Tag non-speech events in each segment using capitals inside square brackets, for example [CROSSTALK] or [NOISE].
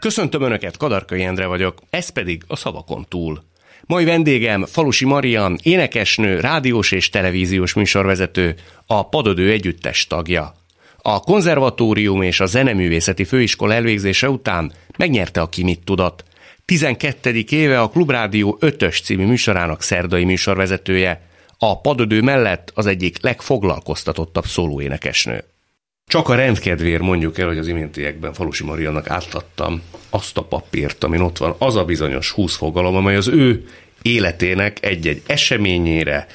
Köszöntöm Önöket, Kadarkai Endre vagyok, ez pedig a Szavakon túl. Mai vendégem Falusi Marian, énekesnő, rádiós és televíziós műsorvezető, a Padodő együttes tagja. A konzervatórium és a zeneművészeti főiskola elvégzése után megnyerte a Ki mit tudott. 12. éve a Klubrádió 5-ös című műsorának szerdai műsorvezetője. A Padodő mellett az egyik legfoglalkoztatottabb szólóénekesnő. Csak a rendkedvéért mondjuk el, hogy az iméntiekben Falusi Mariannak átadtam azt a papírt, amin ott van az a bizonyos húsz fogalom, amely az ő életének egy-egy eseményére,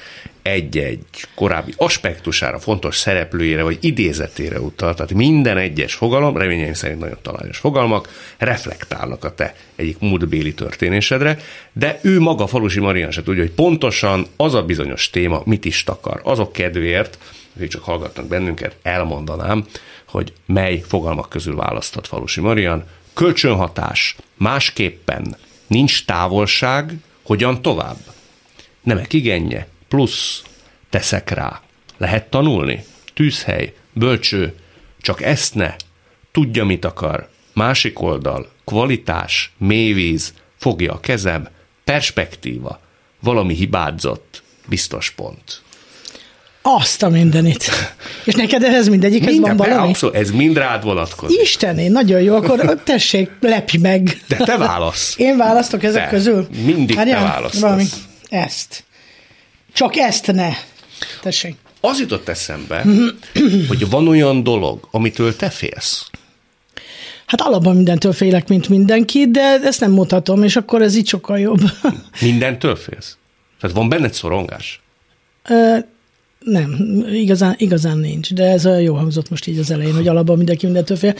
egy-egy korábbi aspektusára, fontos szereplőjére vagy idézetére utal. Tehát minden egyes fogalom, reményeim szerint nagyon talányos fogalmak, reflektálnak a te egyik múltbéli történésedre, de ő maga, Falusi Marian se tudja, hogy pontosan az a bizonyos téma mit is takar. Azok kedvéért, akik csak hallgatnak bennünket, elmondanám, hogy mely fogalmak közül választott Falusi Marian. Kölcsönhatás, másképpen, nincs távolság, hogyan tovább? Nemek igenje, plusz, teszek rá. Lehet tanulni? Tűzhely, bölcső, csak ezt ne. Tudja, mit akar. Másik oldal, kvalitás, mélyvíz, fogja a kezem, perspektíva, valami hibázott, biztos pont. Azt a mindenit. És neked ez mindegyik, ez van valami? Abszolút, ez mind rád vonatkozik. Istené, nagyon jó, akkor [LAUGHS] tessék, lepj meg. De te válasz. Én választok ezek Te. közül? Mindig te Várjál, választasz. Valami. Ezt. Csak ezt ne. Tessék. Az jutott eszembe, hogy van olyan dolog, amitől te félsz. Hát alapban mindentől félek, mint mindenki, de ezt nem mutatom, és akkor ez így sokkal jobb. Mindentől félsz? Tehát van benned szorongás? Ö, nem, igazán, igazán nincs, de ez jó hangzott most így az elején, hogy alapban mindenki mindentől fél.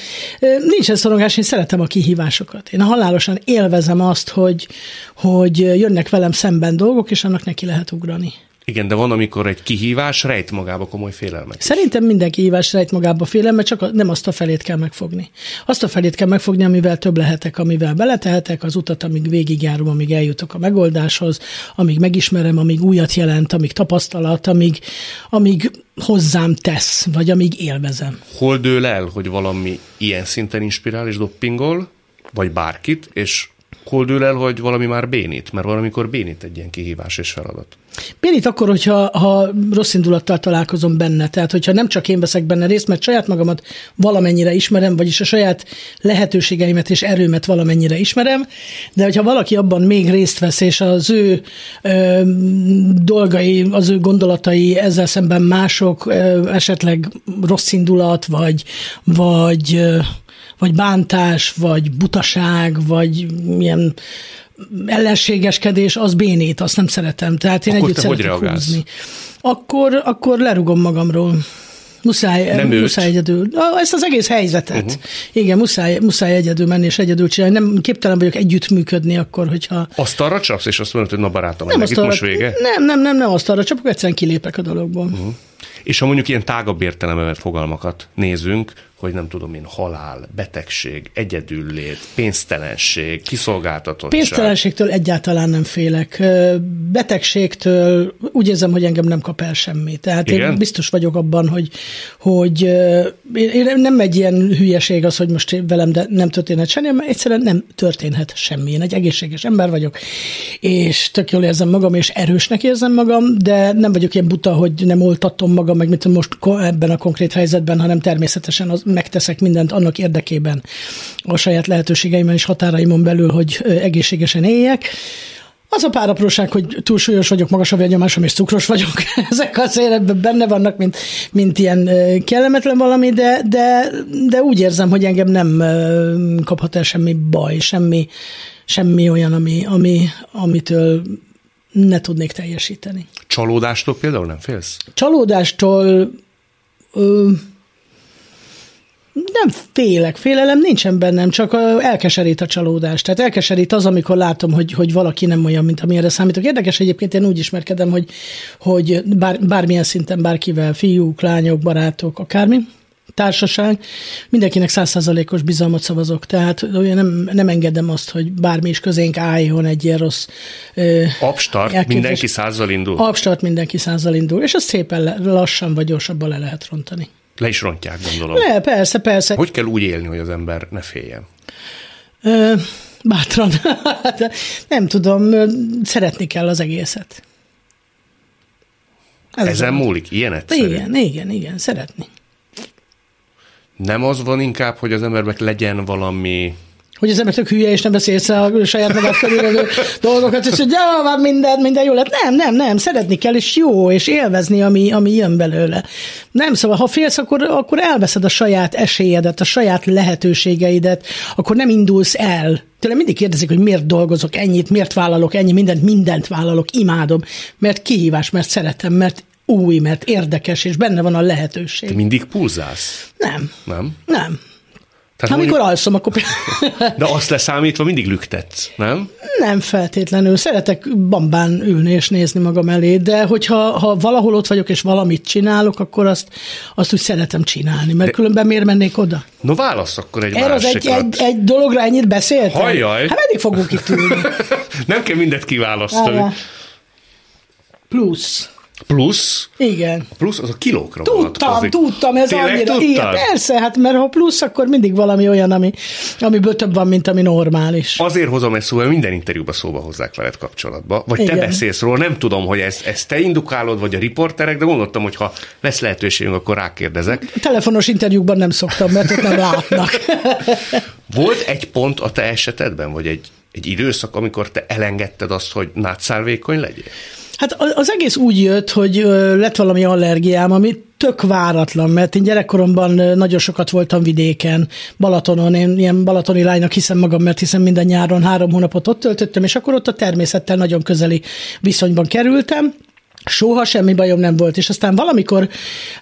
Nincs ez szorongás, én szeretem a kihívásokat. Én halálosan élvezem azt, hogy, hogy jönnek velem szemben dolgok, és annak neki lehet ugrani. Igen, de van, amikor egy kihívás rejt magába komoly félelmet. Szerintem minden kihívás rejt magába félelmet, csak nem azt a felét kell megfogni. Azt a felét kell megfogni, amivel több lehetek, amivel beletehetek, az utat, amíg végigjárom, amíg eljutok a megoldáshoz, amíg megismerem, amíg újat jelent, amíg tapasztalat, amíg, amíg hozzám tesz, vagy amíg élvezem. Hol dől el, hogy valami ilyen szinten inspirál és doppingol, vagy bárkit, és hol dől el, hogy valami már bénít, mert valamikor bénít egy ilyen kihívás és feladat. Bénít akkor, hogyha ha rossz indulattal találkozom benne, tehát hogyha nem csak én veszek benne részt, mert saját magamat valamennyire ismerem, vagyis a saját lehetőségeimet és erőmet valamennyire ismerem, de hogyha valaki abban még részt vesz, és az ő ö, dolgai, az ő gondolatai ezzel szemben mások, ö, esetleg rossz indulat, vagy, vagy, ö, vagy bántás, vagy butaság, vagy milyen ellenségeskedés, az bénít, azt nem szeretem. Tehát én Akkor együtt te hogy szeretek reagálsz? húzni. Akkor, akkor lerugom magamról. Muszáj, Nem őt? muszáj egyedül. Ezt az egész helyzetet. Uh-huh. Igen, muszáj, muszáj egyedül menni és egyedül csinálni. Nem képtelen vagyok együttműködni akkor, hogyha... Azt arra csapsz, és azt mondod, hogy na barátom, Nem ennek arra, most vége? nem, nem, nem, nem azt arra csapok, egyszerűen kilépek a dologból. Uh-huh. És ha mondjuk ilyen tágabb értelemben fogalmakat nézünk, hogy nem tudom én, halál, betegség, egyedüllét, pénztelenség, kiszolgáltatottság. Pénztelenségtől egyáltalán nem félek. Betegségtől úgy érzem, hogy engem nem kap el semmi. Tehát Igen? én biztos vagyok abban, hogy, hogy én- nem egy ilyen hülyeség az, hogy most velem de nem történhet semmi, mert egyszerűen nem történhet semmi. Én egy egészséges ember vagyok, és tök jól érzem magam, és erősnek érzem magam, de nem vagyok ilyen buta, hogy nem oltatom magam, meg mint most ebben a konkrét helyzetben, hanem természetesen az, megteszek mindent annak érdekében a saját lehetőségeimben és határaimon belül, hogy egészségesen éljek. Az a pár apróság, hogy túlsúlyos vagyok, magas a vérnyomásom és cukros vagyok, [LAUGHS] ezek az életben benne vannak, mint, mint ilyen kellemetlen valami, de, de, de úgy érzem, hogy engem nem kaphat el semmi baj, semmi, semmi olyan, ami, ami, amitől ne tudnék teljesíteni. Csalódástól például nem félsz? Csalódástól ö, Nem félek, félelem nincsen bennem, csak elkeserít a csalódás. Tehát elkeserít az, amikor látom, hogy, hogy valaki nem olyan, mint amilyenre számítok. Érdekes egyébként, én úgy ismerkedem, hogy, hogy bár, bármilyen szinten bárkivel, fiúk, lányok, barátok, akármi, társaság, mindenkinek százszázalékos bizalmat szavazok, tehát nem, nem engedem azt, hogy bármi is közénk álljon egy ilyen rossz Abstart, elképzelés. mindenki százzal indul? Abstart, mindenki százzal indul, és azt szépen lassan vagy gyorsabban le lehet rontani. Le is rontják, gondolom. Le, persze, persze. Hogy kell úgy élni, hogy az ember ne féljen? Ö, bátran. [LAUGHS] nem tudom, szeretni kell az egészet. Ez Ezen múlik? Ilyen egyszerű? Igen, igen, igen, szeretni. Nem az van inkább, hogy az embernek legyen valami hogy az ember tök hülye, és nem beszél észre a saját magát körülölő [LAUGHS] dolgokat, és hogy ja, van minden, minden jó lett. Nem, nem, nem, szeretni kell, és jó, és élvezni, ami, ami jön belőle. Nem, szóval ha félsz, akkor, akkor elveszed a saját esélyedet, a saját lehetőségeidet, akkor nem indulsz el. Tőlem mindig kérdezik, hogy miért dolgozok ennyit, miért vállalok ennyi mindent, mindent vállalok, imádom, mert kihívás, mert szeretem, mert új, mert érdekes, és benne van a lehetőség. Te mindig púzálsz? Nem. Nem? Nem. Tehát Amikor mondjuk, alszom, akkor... [LAUGHS] De azt leszámítva mindig lüktetsz, nem? Nem feltétlenül. Szeretek bambán ülni és nézni magam elé, de hogyha ha valahol ott vagyok és valamit csinálok, akkor azt, azt úgy szeretem csinálni, mert de... különben miért mennék oda? No válasz akkor egy Erre az egy, egy, egy dologra ennyit beszéltem? Hajjaj! Hát meddig fogunk itt ülni? [LAUGHS] Nem kell mindet kiválasztani. Plusz. Plusz? Igen. Plusz az a kilókra Tudtam, vonatkozik. tudtam, ez Tényleg annyira. Igen, persze, hát mert ha plusz, akkor mindig valami olyan, ami, amiből több van, mint ami normális. Azért hozom ezt szóval, minden interjúban szóba hozzák veled kapcsolatba. Vagy Igen. te beszélsz róla, nem tudom, hogy ezt, ezt te indukálod, vagy a riporterek, de gondoltam, hogy ha lesz lehetőségünk, akkor rákérdezek. Telefonos interjúkban nem szoktam, mert ott nem látnak. [LAUGHS] Volt egy pont a te esetedben, vagy egy, egy időszak, amikor te elengedted azt, hogy nátszálvékony legyél? Hát az egész úgy jött, hogy lett valami allergiám, ami tök váratlan, mert én gyerekkoromban nagyon sokat voltam vidéken, Balatonon, én ilyen balatoni lánynak hiszem magam, mert hiszen minden nyáron három hónapot ott töltöttem, és akkor ott a természettel nagyon közeli viszonyban kerültem, Soha semmi bajom nem volt, és aztán valamikor,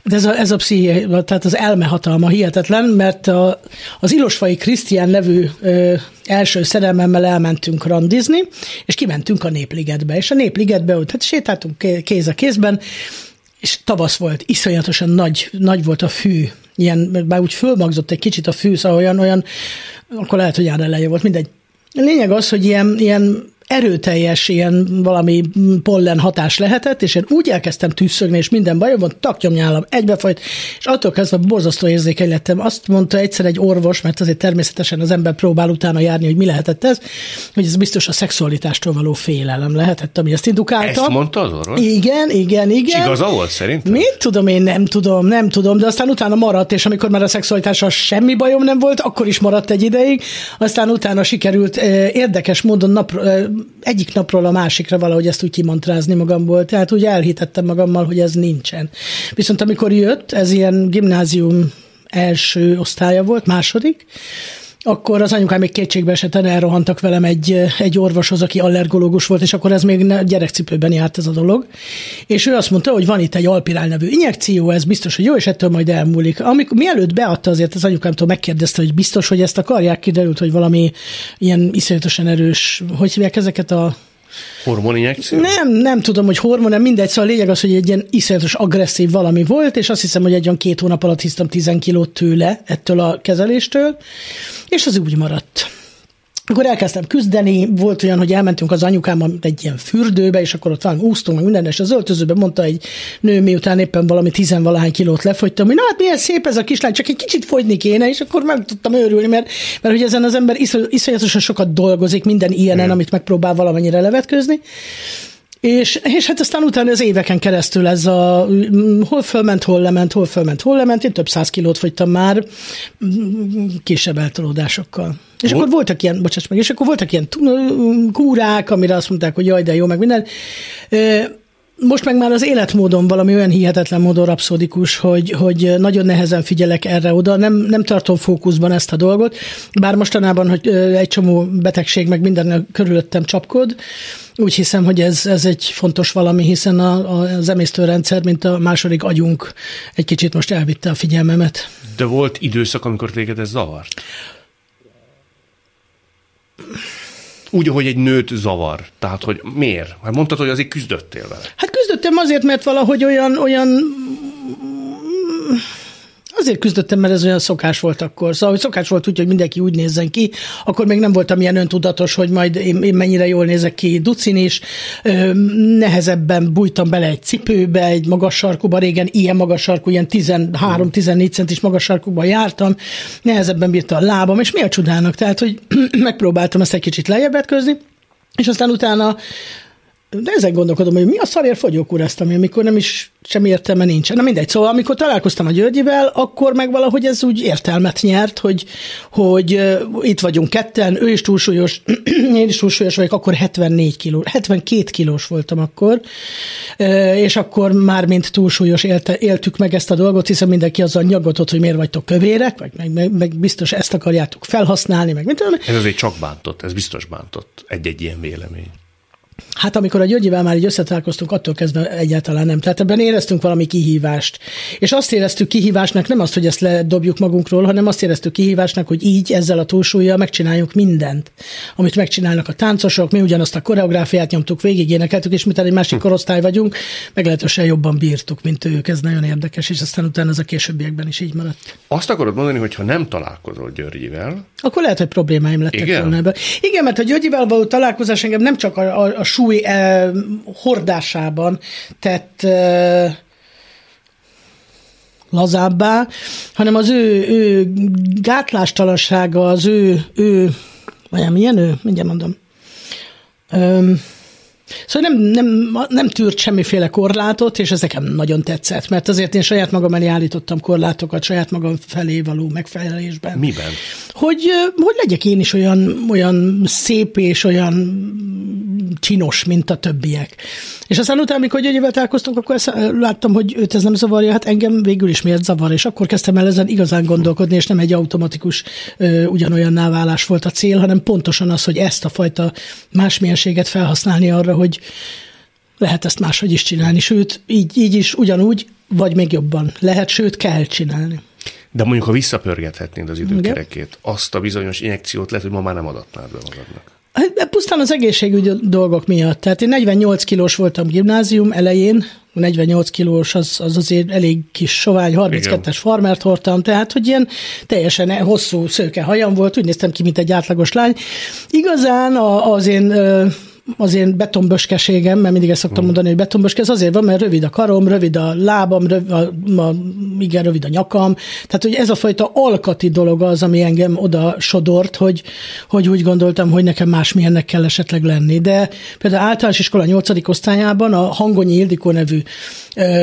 ez a, ez a psziché, tehát az elmehatalma hihetetlen, mert a, az Ilosfai Krisztián nevű ö, első szerelmemmel elmentünk randizni, és kimentünk a Népligetbe, és a Népligetbe ott hát sétáltunk kéz a kézben, és tavasz volt, iszonyatosan nagy, nagy volt a fű, ilyen, bár úgy fölmagzott egy kicsit a fű, szóval olyan, olyan, akkor lehet, hogy eleje volt, mindegy. A lényeg az, hogy ilyen, ilyen erőteljes ilyen valami pollen hatás lehetett, és én úgy elkezdtem tűzszögni, és minden bajom van, taknyomnyálam egybefolyt, és attól kezdve borzasztó érzékeny lettem. Azt mondta egyszer egy orvos, mert azért természetesen az ember próbál utána járni, hogy mi lehetett ez, hogy ez biztos a szexualitástól való félelem lehetett, ami ezt indukálta. Ezt mondta az orvos? Igen, igen, igen. És igaza volt szerintem? Mit tudom, én nem tudom, nem tudom, de aztán utána maradt, és amikor már a szexualitással semmi bajom nem volt, akkor is maradt egy ideig, aztán utána sikerült eh, érdekes módon nap, eh, egyik napról a másikra valahogy ezt úgy kimantrázni magamból, tehát úgy elhitettem magammal, hogy ez nincsen. Viszont amikor jött, ez ilyen gimnázium első osztálya volt, második, akkor az anyukám még kétségbe esetten elrohantak velem egy, egy orvoshoz, aki allergológus volt, és akkor ez még gyerekcipőben járt ez a dolog. És ő azt mondta, hogy van itt egy alpirál nevű injekció, ez biztos, hogy jó, és ettől majd elmúlik. Amikor, mielőtt beadta, azért az anyukámtól megkérdezte, hogy biztos, hogy ezt akarják, kiderült, hogy valami ilyen iszonyatosan erős, hogy hívják ezeket a Hormoninjekció? Nem, nem tudom, hogy hormon, mindegy, szóval a lényeg az, hogy egy ilyen iszonyatos agresszív valami volt, és azt hiszem, hogy egy olyan két hónap alatt hisztam 10 kilót tőle, ettől a kezeléstől, és az úgy maradt. Akkor elkezdtem küzdeni, volt olyan, hogy elmentünk az anyukámmal egy ilyen fürdőbe, és akkor ott van úsztunk, meg minden, és az öltözőben mondta egy nő, miután éppen valami tizenvalahány kilót lefogytam, hogy na hát milyen szép ez a kislány, csak egy kicsit fogyni kéne, és akkor meg tudtam őrülni, mert, mert hogy ezen az ember iszonyatosan sokat dolgozik minden ilyenen, amit megpróbál valamennyire levetközni. És, és hát aztán utána az éveken keresztül ez a hol fölment, hol lement, hol fölment, hol lement, én több száz kilót fogytam már kisebb eltolódásokkal. És Hol? akkor voltak ilyen, bocsáss meg, és akkor voltak ilyen kúrák, amire azt mondták, hogy jaj, de jó, meg minden. Most meg már az életmódon valami olyan hihetetlen módon rapszódikus, hogy, hogy nagyon nehezen figyelek erre oda, nem, nem tartom fókuszban ezt a dolgot, bár mostanában, hogy egy csomó betegség meg minden körülöttem csapkod, úgy hiszem, hogy ez, ez egy fontos valami, hiszen a, a, az emésztőrendszer, mint a második agyunk egy kicsit most elvitte a figyelmemet. De volt időszak, amikor téged ez zavart? Úgy, hogy egy nőt zavar. Tehát, hogy miért? Mert mondtad, hogy azért küzdöttél vele. Hát küzdöttem azért, mert valahogy olyan, olyan Azért küzdöttem, mert ez olyan szokás volt akkor. Szóval, hogy szokás volt úgy, hogy mindenki úgy nézzen ki, akkor még nem voltam ilyen öntudatos, hogy majd én, én mennyire jól nézek ki ducin is. Nehezebben bújtam bele egy cipőbe, egy magas sarkuba, régen ilyen magas sarkú, ilyen 13-14 centis magas sarkuba jártam, nehezebben bírta a lábam, és mi a csodának? Tehát, hogy [CLEARS THROAT] megpróbáltam ezt egy kicsit lejjebb közni, és aztán utána de ezen gondolkodom, hogy mi a szarért fogyókúráztam, amikor nem is semmi értelme nincsen. Na mindegy, szóval amikor találkoztam a Györgyivel, akkor meg valahogy ez úgy értelmet nyert, hogy, hogy uh, itt vagyunk ketten, ő is túlsúlyos, [CLEARS THROAT] én is túlsúlyos vagyok, akkor 74 kiló, 72 kilós voltam akkor, uh, és akkor már mint túlsúlyos élte, éltük meg ezt a dolgot, hiszen mindenki azzal nyaggatott, hogy miért vagytok kövérek, meg, meg, meg, meg biztos ezt akarjátok felhasználni, meg mit Ez azért csak bántott, ez biztos bántott egy-egy ilyen vélemény. Hát amikor a Györgyivel már így összetalálkoztunk, attól kezdve egyáltalán nem. Tehát ebben éreztünk valami kihívást. És azt éreztük kihívásnak, nem azt, hogy ezt ledobjuk magunkról, hanem azt éreztük kihívásnak, hogy így ezzel a túlsúlyjal megcsináljuk mindent, amit megcsinálnak a táncosok, mi ugyanazt a koreográfiát nyomtuk végig, énekeltük, és mint egy másik korosztály vagyunk, meglehetősen jobban bírtuk, mint ők. Ez nagyon érdekes, és aztán utána ez a későbbiekben is így maradt. Azt akarod mondani, hogy ha nem találkozol Györgyivel, akkor lehet, hogy problémáim lettek Igen? volna ebben. Igen, mert a Györgyivel való találkozás engem nem csak a, a, a súly eh, hordásában tett eh, lazábbá, hanem az ő, ő gátlástalansága, az ő, ő vagy milyen ő, mindjárt mondom, um, Szóval nem, nem, nem tűrt semmiféle korlátot, és ez nekem nagyon tetszett, mert azért én saját magam elé állítottam korlátokat, saját magam felé való megfelelésben. Miben? Hogy, hogy legyek én is olyan, olyan szép és olyan csinos, mint a többiek. És aztán utána, amikor Györgyével találkoztunk, akkor ezt láttam, hogy őt ez nem zavarja, hát engem végül is miért zavar, és akkor kezdtem el ezen igazán gondolkodni, és nem egy automatikus ö, ugyanolyan válás volt a cél, hanem pontosan az, hogy ezt a fajta másmilyenséget felhasználni arra, hogy lehet ezt máshogy is csinálni, sőt, így, így is ugyanúgy, vagy még jobban lehet, sőt, kell csinálni. De mondjuk, ha visszapörgethetnéd az időkerekét, azt a bizonyos injekciót lehet, hogy ma már nem adatnád be magadnak. Hát, pusztán az egészségügyi dolgok miatt. Tehát én 48 kilós voltam gimnázium elején, 48 kilós az, az azért elég kis sovány, 32-es farmert hordtam, tehát hogy ilyen teljesen hosszú szőke hajam volt, úgy néztem ki, mint egy átlagos lány. Igazán az én az én betonböskeségem, mert mindig ezt szoktam hmm. mondani, hogy betonböske, ez azért van, mert rövid a karom, rövid a lábam, rövid a, a, igen, rövid a nyakam. Tehát, hogy ez a fajta alkati dolog az, ami engem oda sodort, hogy, hogy úgy gondoltam, hogy nekem másmilyennek kell esetleg lenni. De például általános iskola 8. osztályában a Hangonyi Ildikó nevű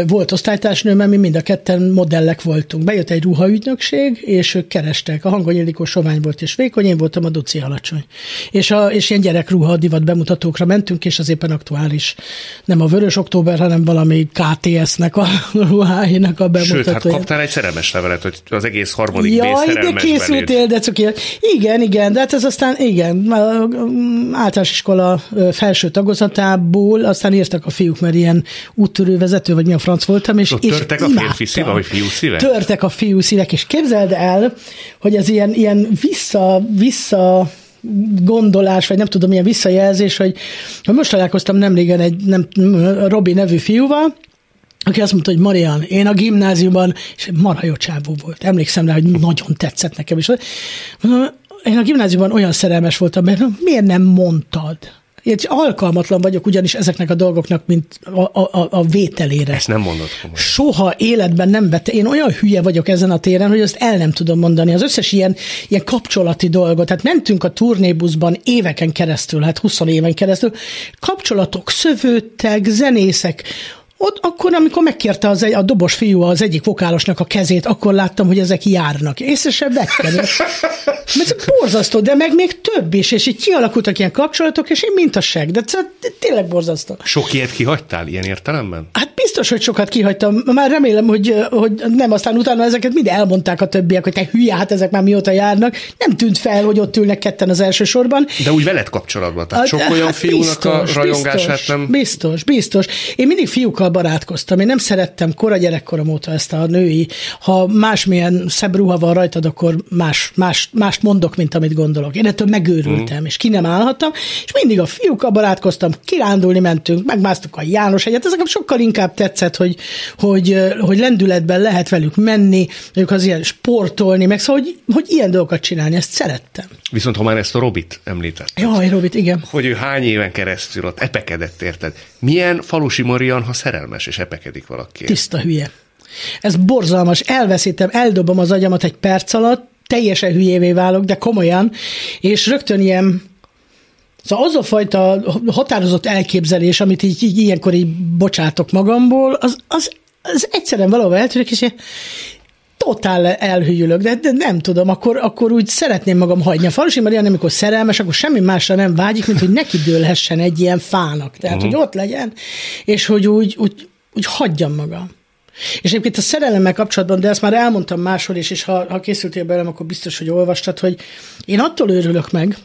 volt osztálytársnő, mert mi mind a ketten modellek voltunk. Bejött egy ruhaügynökség, és ők kerestek. A Hangonyi Ildikó sovány volt és vékony, én voltam a Duci alacsony. És, a, és ilyen gyerekruha divat bemutató akciókra mentünk, és az éppen aktuális. Nem a Vörös Október, hanem valami KTS-nek a [LAUGHS] ruháinak a bemutatója. Sőt, hát kaptál egy szerelmes levelet, hogy az egész harmadik Jaj, B de készültél, de ilyen. Igen, igen, de hát ez aztán, igen, általános iskola felső tagozatából, aztán írtak a fiúk, mert ilyen úttörő vezető, vagy mi a franc voltam, és, és törtek a férfi szíve, vagy fiú szíve? Törtek a fiú szívek, és képzeld el, hogy ez ilyen, ilyen vissza, vissza gondolás, vagy nem tudom, milyen visszajelzés, hogy, hogy most találkoztam nemrégen egy nem, Robi nevű fiúval, aki azt mondta, hogy Marian, én a gimnáziumban, és mara jó volt. Emlékszem rá, hogy nagyon tetszett nekem is. Mondom, én a gimnáziumban olyan szerelmes voltam, mert miért nem mondtad? Én alkalmatlan vagyok ugyanis ezeknek a dolgoknak, mint a, a, a vételére. Ezt nem mondod komolyan. Soha életben nem vette. Én olyan hülye vagyok ezen a téren, hogy azt el nem tudom mondani. Az összes ilyen, ilyen kapcsolati dolgot. Tehát mentünk a turnébuszban éveken keresztül, hát 20 éven keresztül. Kapcsolatok szövődtek, zenészek, ott akkor, amikor megkérte az egy, a dobos fiú az egyik vokálosnak a kezét, akkor láttam, hogy ezek járnak. Észre sem vettem. Mert borzasztó, de meg még több is, és így kialakultak ilyen kapcsolatok, és én mint a seg, de, de tényleg borzasztó. Sok ilyet kihagytál ilyen értelemben? Hát biztos, hogy sokat kihagytam. Már remélem, hogy, hogy nem aztán utána ezeket mind elmondták a többiek, hogy te hülye, hát ezek már mióta járnak. Nem tűnt fel, hogy ott ülnek ketten az első sorban. De úgy veled kapcsolatban, tehát sok olyan hát fiúnak biztos, a rajongását biztos, nem... Biztos, biztos. Én mindig fiúkkal barátkoztam. Én nem szerettem kora gyerekkorom óta ezt a női, ha másmilyen szebb ruha van rajtad, akkor más, más, mást mondok, mint amit gondolok. Én ettől megőrültem, mm. és ki nem állhattam, és mindig a fiúkkal barátkoztam, kirándulni mentünk, megmásztuk a János egyet, ezek sokkal inkább tetszett, hogy, hogy, hogy lendületben lehet velük menni, ők az ilyen sportolni, meg szóval, hogy, hogy ilyen dolgokat csinálni, ezt szerettem. Viszont ha már ezt a Robit említett. Jaj, Robit, igen. Hogy ő hány éven keresztül ott epekedett, érted? Milyen falusi Marian, ha szerelmes és epekedik valaki? Tiszta hülye. Ez borzalmas, elveszítem, eldobom az agyamat egy perc alatt, teljesen hülyévé válok, de komolyan, és rögtön ilyen Szóval az a fajta határozott elképzelés, amit így, így ilyenkor így bocsátok magamból, az, az, az egyszerűen valahol eltűnik, és totál elhűlök, de, de nem tudom, akkor, akkor úgy szeretném magam hagyni. A Falusi Marian, amikor szerelmes, akkor semmi másra nem vágyik, mint hogy neki dőlhessen egy ilyen fának. Tehát, uh-huh. hogy ott legyen, és hogy úgy, úgy, úgy hagyjam magam. És egyébként a szerelemmel kapcsolatban, de ezt már elmondtam máshol is, és ha, ha készültél belem, akkor biztos, hogy olvastad, hogy én attól őrülök meg,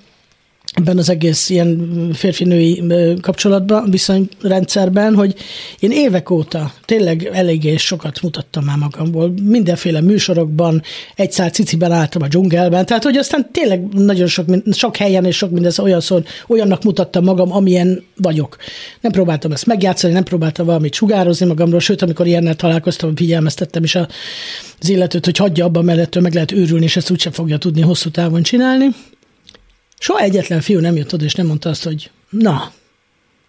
ebben az egész ilyen férfi-női kapcsolatban, viszonyrendszerben, hogy én évek óta tényleg eléggé sokat mutattam már magamból, mindenféle műsorokban, egy szál ciciben álltam a dzsungelben, tehát hogy aztán tényleg nagyon sok, sok helyen és sok mindez olyan szor, olyannak mutattam magam, amilyen vagyok. Nem próbáltam ezt megjátszani, nem próbáltam valamit sugározni magamról, sőt, amikor ilyennel találkoztam, figyelmeztettem is az illetőt, hogy hagyja abban mellettől meg lehet őrülni, és ezt úgysem fogja tudni hosszú távon csinálni. Soha egyetlen fiú nem jött oda, és nem mondta azt, hogy na,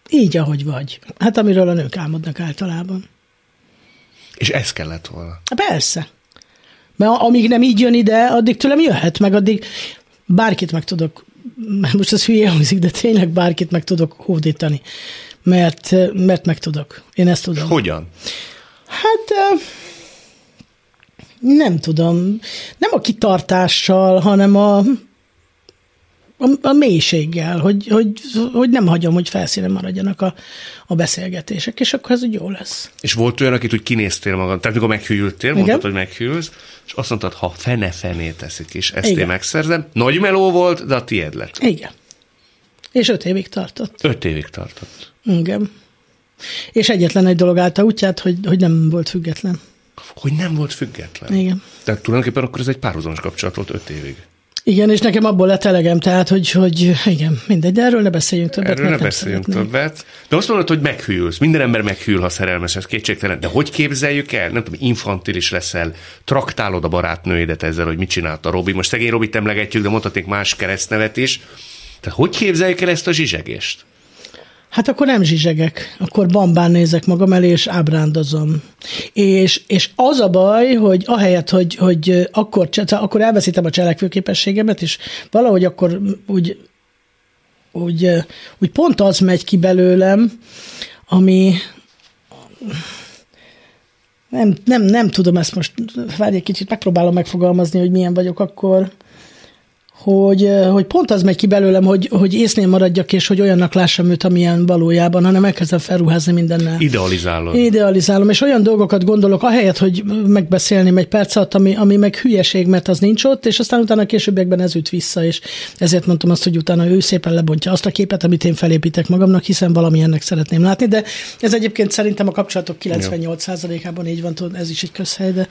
így, ahogy vagy. Hát amiről a nők álmodnak általában. És ez kellett volna. Persze. Mert amíg nem így jön ide, addig tőlem jöhet, meg addig bárkit meg tudok, most ez hülye hangzik, de tényleg bárkit meg tudok hódítani. Mert, mert meg tudok. Én ezt tudom. Hogyan? Hát nem tudom. Nem a kitartással, hanem a a, a mélységgel, hogy, hogy, hogy nem hagyom, hogy felszínen maradjanak a, a beszélgetések, és akkor ez úgy jó lesz. És volt olyan, akit úgy kinéztél magad, tehát mikor meghűltél, Igen. mondtad, hogy meghűlsz, és azt mondtad, ha fene-fené teszik, és ezt Igen. én megszerzem. Nagy meló volt, de a tiéd lett. Igen. És öt évig tartott. Öt évig tartott. Igen. És egyetlen egy dolog állta útját, hogy, hogy nem volt független. Hogy nem volt független? Igen. Tehát tulajdonképpen akkor ez egy párhuzamos kapcsolat volt öt évig. Igen, és nekem abból lett elegem, tehát, hogy, hogy igen, mindegy, de erről ne beszéljünk többet. Erről ne beszéljünk szeretném. többet. De azt mondod, hogy meghűlsz. Minden ember meghűl, ha szerelmes, ez kétségtelen. De hogy képzeljük el? Nem tudom, infantilis leszel, traktálod a barátnőidet ezzel, hogy mit csinált a Robi. Most szegény Robit emlegetjük, de mondhatnék más keresztnevet is. Tehát hogy képzeljük el ezt a zsizsegést? Hát akkor nem zsizsegek, akkor bambán nézek magam elé, és ábrándozom. És, és az a baj, hogy ahelyett, hogy, hogy akkor, akkor elveszítem a cselekvőképességemet, és valahogy akkor úgy, úgy, úgy pont az megy ki belőlem, ami nem, nem, nem tudom ezt most, várj egy kicsit, megpróbálom megfogalmazni, hogy milyen vagyok akkor hogy, hogy pont az megy ki belőlem, hogy, hogy észnél maradjak, és hogy olyannak lássam őt, amilyen valójában, hanem elkezdem felruházni mindennel. Idealizálom. Idealizálom, és olyan dolgokat gondolok, ahelyett, hogy megbeszélni egy perc alatt, ami, ami meg hülyeség, mert az nincs ott, és aztán utána későbbiekben ez üt vissza, és ezért mondtam azt, hogy utána ő szépen lebontja azt a képet, amit én felépítek magamnak, hiszen valami ennek szeretném látni, de ez egyébként szerintem a kapcsolatok 98%-ában így van, ez is egy közhely, de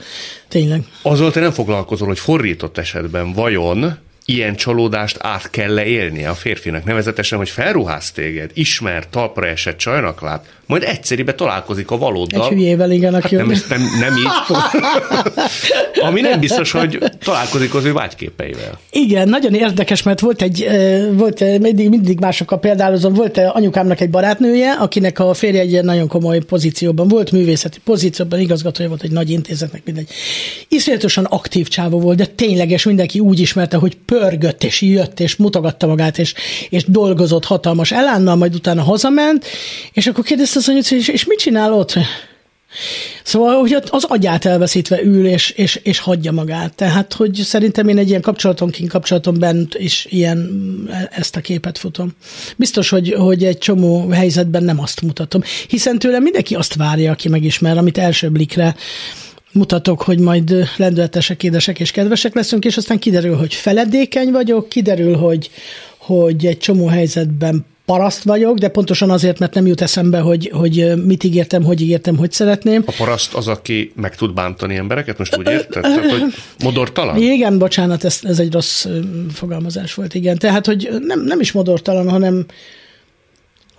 tényleg. Azzal te nem foglalkozol, hogy fordított esetben vajon ilyen csalódást át kell leélni a férfinak, nevezetesen, hogy felruház téged, ismer, talpra esett csajnak lát, majd egyszerűbe találkozik a valóddal. Egy hülyével, igen, aki hát nem, nem, nem így. [LAUGHS] Ami nem biztos, hogy találkozik az ő vágyképeivel. Igen, nagyon érdekes, mert volt egy, volt mindig, mindig másokkal példálozom, volt anyukámnak egy barátnője, akinek a férje egy nagyon komoly pozícióban volt, művészeti pozícióban, igazgatója volt egy nagy intézetnek, mindegy. Iszonyatosan aktív csávó volt, de tényleges, mindenki úgy ismerte, hogy pörgött, és jött, és mutogatta magát, és, és dolgozott hatalmas elánnal, majd utána hazament, és akkor kérdezte, azt mondja, és, és mit csinál ott? Szóval, hogy az agyát elveszítve ül, és, és, és hagyja magát. Tehát, hogy szerintem én egy ilyen kapcsolaton kint, kapcsolaton bent is ilyen ezt a képet futom. Biztos, hogy, hogy egy csomó helyzetben nem azt mutatom. Hiszen tőlem mindenki azt várja, aki megismer, amit első blikre mutatok, hogy majd lendületesek, édesek és kedvesek leszünk, és aztán kiderül, hogy feledékeny vagyok, kiderül, hogy, hogy egy csomó helyzetben paraszt vagyok, de pontosan azért, mert nem jut eszembe, hogy, hogy mit ígértem, hogy ígértem, hogy szeretném. A paraszt az, aki meg tud bántani embereket, most úgy érted? Tehát, hogy modortalan? Igen, bocsánat, ez, ez egy rossz fogalmazás volt, igen. Tehát, hogy nem, nem is modortalan, hanem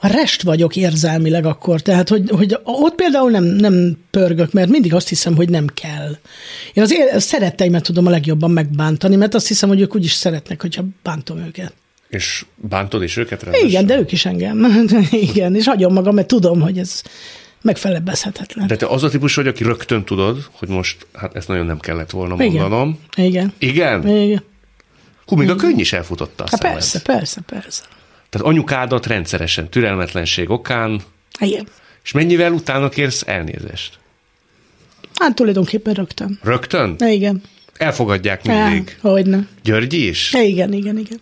rest vagyok érzelmileg akkor. Tehát, hogy, hogy ott például nem, nem pörgök, mert mindig azt hiszem, hogy nem kell. Én az szeretteimet tudom a legjobban megbántani, mert azt hiszem, hogy ők úgyis szeretnek, hogyha bántom őket. És bántod is őket rendesen? Igen, de ők is engem. [LAUGHS] Igen, és hagyom magam, mert tudom, hogy ez megfelebbezhetetlen. De te az a típus vagy, aki rögtön tudod, hogy most, hát ezt nagyon nem kellett volna mondanom. Igen. Igen? Igen. Hú, még a könny is elfutotta a hát persze, persze, persze. Tehát anyukádat rendszeresen türelmetlenség okán. Igen. És mennyivel utána kérsz elnézést? Hát tulajdonképpen rögtön. Rögtön? Igen. Elfogadják mindig. Hogyne. Györgyi is? Igen, igen, igen.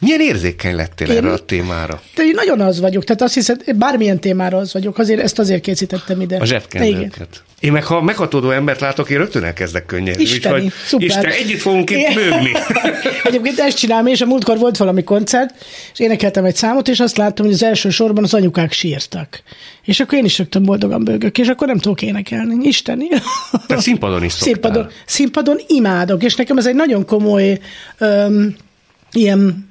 Milyen érzékeny lettél én, erre a témára? De én nagyon az vagyok, tehát azt hiszem, bármilyen témára az vagyok, azért ezt azért készítettem ide. A zsebkendőket. Én meg ha meghatódó embert látok, én rögtön elkezdek könnyedni. Isteni, úgyhogy, szuper. Isten, együtt fogunk itt bőgni. [LAUGHS] Egyébként ezt csinálom, és a múltkor volt valami koncert, és énekeltem egy számot, és azt láttam, hogy az első sorban az anyukák sírtak. És akkor én is rögtön boldogan bőgök, és akkor nem tudok énekelni. Isteni. Tehát színpadon is szoktál. Színpadon, színpadon imádok, és nekem ez egy nagyon komoly öm, ilyen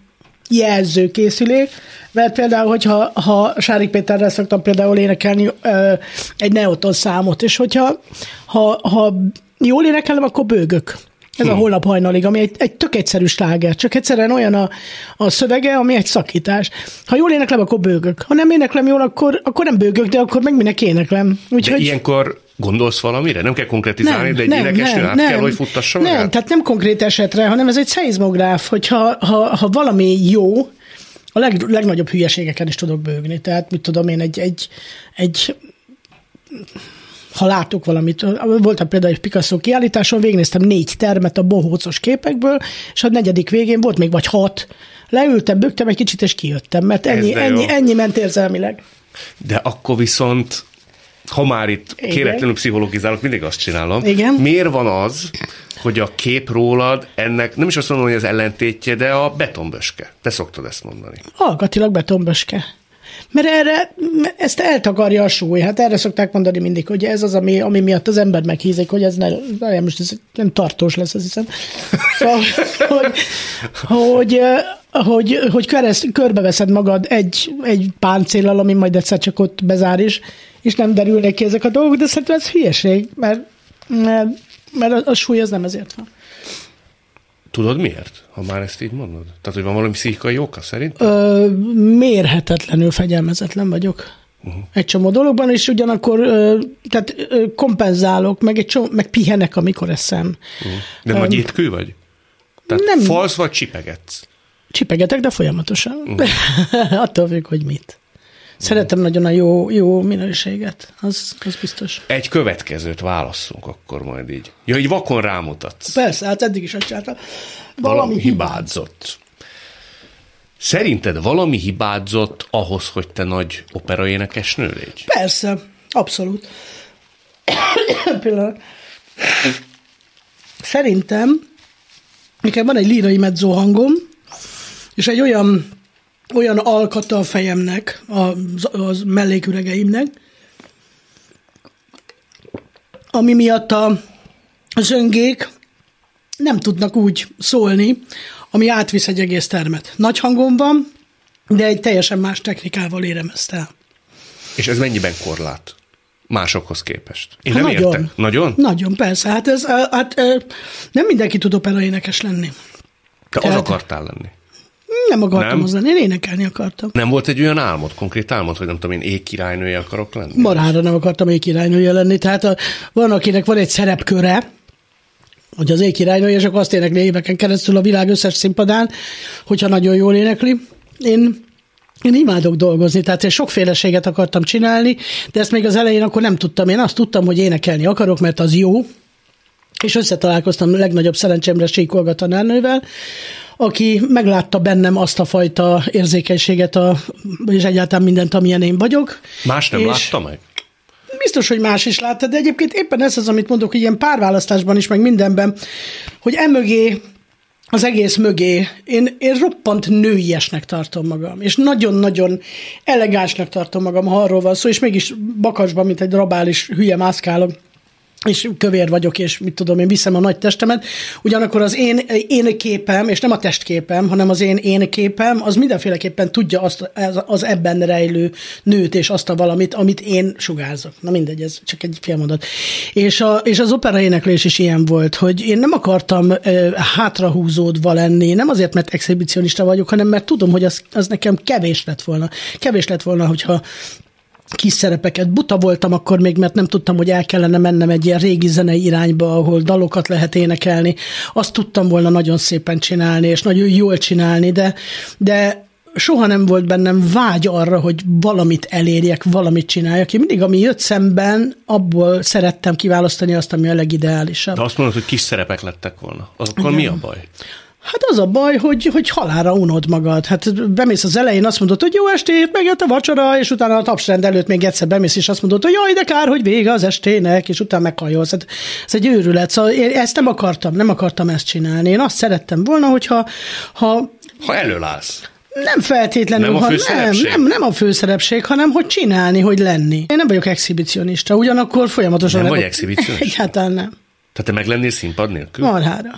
jelzőkészülék, mert például, hogyha ha Sárik Péterrel szoktam például énekelni ö, egy neoton számot, és hogyha ha, ha jól énekelem, akkor bőgök. Ez hm. a holnap hajnalig, ami egy, egy tök egyszerű sláger, csak egyszerűen olyan a, a szövege, ami egy szakítás. Ha jól éneklem, akkor bőgök. Ha nem éneklem jól, akkor, akkor nem bőgök, de akkor meg minek éneklem. Úgyhogy... De ilyenkor Gondolsz valamire? Nem kell konkrétizálni, nem, de egy nem, énekesnő át nem, kell, hogy futtassa magát? Nem, tehát nem konkrét esetre, hanem ez egy szeizmográf, hogyha ha, ha valami jó, a leg, legnagyobb hülyeségeken is tudok bőgni. Tehát mit tudom én, egy, egy, egy ha látok valamit, volt például egy Picasso kiállításon, végignéztem négy termet a bohócos képekből, és a negyedik végén volt még vagy hat. Leültem, bőgtem egy kicsit, és kijöttem, mert ennyi, ennyi, ennyi ment érzelmileg. De akkor viszont ha már itt Igen. kéretlenül pszichologizálok, mindig azt csinálom. Igen. Miért van az, hogy a kép rólad ennek, nem is azt mondom, hogy az ellentétje, de a betonböske. Te szoktad ezt mondani. Alkatilag betonböske. Mert erre, ezt eltakarja a súly. Hát erre szokták mondani mindig, hogy ez az, ami, ami miatt az ember meghízik, hogy ez ne, nem, most ez nem tartós lesz, az hiszem. Szóval, [LAUGHS] hogy, hogy, hogy, hogy kereszt, körbeveszed magad egy, egy páncéllal, ami majd egyszer csak ott bezár is, és nem derülnek ki ezek a dolgok, de szerintem ez hülyeség, mert, mert, mert a, a súly az nem ezért van. Tudod miért, ha már ezt így mondod? Tehát, hogy van valami pszichikai oka szerint? Ö, mérhetetlenül fegyelmezetlen vagyok. Uh-huh. Egy csomó dologban, és ugyanakkor ö, tehát ö, kompenzálok, meg, egy csomó, meg pihenek, amikor eszem. Uh-huh. De um, nagy étkő vagy? Tehát nem. falsz vagy csipegetsz? Csipegetek, de folyamatosan. Uh-huh. [LAUGHS] Attól függ, hogy mit. Szeretem nagyon a jó, jó minőséget, az, az biztos. Egy következőt válasszunk akkor majd így. Ja, így vakon rámutatsz. Persze, hát eddig is azt csináltam. Valami, valami hibázott. Szerinted valami hibázott ahhoz, hogy te nagy operaénekesnő légy? Persze, abszolút. [COUGHS] Pillanat. Szerintem nekem van egy lírai mezzo hangom, és egy olyan olyan alkata a fejemnek, az, az melléküregeimnek, ami miatt a zöngék nem tudnak úgy szólni, ami átvisz egy egész termet. Nagy hangom van, de egy teljesen más technikával érem ezt el. És ez mennyiben korlát? Másokhoz képest. Én hát nem nagyon, értek. Nagyon? Nagyon, persze. Hát, ez, hát nem mindenki tud operaénekes lenni. Te Tehát, az akartál lenni. Nem akartam hozzá, én énekelni akartam. Nem volt egy olyan álmod, konkrét álmod, hogy nem tudom, én égkirálynője akarok lenni? Marhára nem akartam égkirálynője lenni, tehát a, van, akinek van egy szerepköre, hogy az égkirálynője, és akkor azt énekli éveken keresztül a világ összes színpadán, hogyha nagyon jól énekli. Én Én imádok dolgozni, tehát én sokféleséget akartam csinálni, de ezt még az elején akkor nem tudtam. Én azt tudtam, hogy énekelni akarok, mert az jó, és összetalálkoztam a legnagyobb szerencsémre Síkolga tanárnővel, aki meglátta bennem azt a fajta érzékenységet, a, és egyáltalán mindent, amilyen én vagyok. Más nem és látta meg? Biztos, hogy más is látta, de egyébként éppen ez az, amit mondok, hogy ilyen párválasztásban is, meg mindenben, hogy emögé az egész mögé én, én roppant nőiesnek tartom magam, és nagyon-nagyon elegánsnak tartom magam, ha arról van szó, és mégis bakacsban, mint egy rabális hülye mászkálok és kövér vagyok, és mit tudom, én viszem a nagy testemet, ugyanakkor az én, én képem, és nem a testképem, hanem az én én képem, az mindenféleképpen tudja azt, az ebben rejlő nőt, és azt a valamit, amit én sugárzok. Na mindegy, ez csak egy félmondat. És, a, és az opera éneklés is ilyen volt, hogy én nem akartam uh, hátrahúzódva lenni, nem azért, mert exhibicionista vagyok, hanem mert tudom, hogy az, az nekem kevés lett volna. Kevés lett volna, hogyha kis szerepeket. Buta voltam akkor még, mert nem tudtam, hogy el kellene mennem egy ilyen régi zenei irányba, ahol dalokat lehet énekelni. Azt tudtam volna nagyon szépen csinálni, és nagyon jól csinálni, de, de soha nem volt bennem vágy arra, hogy valamit elérjek, valamit csináljak. Én mindig, ami jött szemben, abból szerettem kiválasztani azt, ami a legideálisabb. De azt mondod, hogy kis szerepek lettek volna. Akkor mi a baj? Hát az a baj, hogy, hogy halára unod magad. Hát bemész az elején, azt mondod, hogy jó estét, megjött a vacsora, és utána a tapsrend előtt még egyszer bemész, és azt mondod, hogy jaj, de kár, hogy vége az estének, és utána meghajolsz. Hát ez egy őrület. Szóval én ezt nem akartam, nem akartam ezt csinálni. Én azt szerettem volna, hogyha ha, ha előállsz. Nem feltétlenül, nem a nem, nem, nem a főszerepség, hanem hogy csinálni, hogy lenni. Én nem vagyok exhibicionista, ugyanakkor folyamatosan... Nem vagy exhibicionista? [LAUGHS] Egyáltalán nem. Tehát te meg lennél színpad nélkül? Marhára.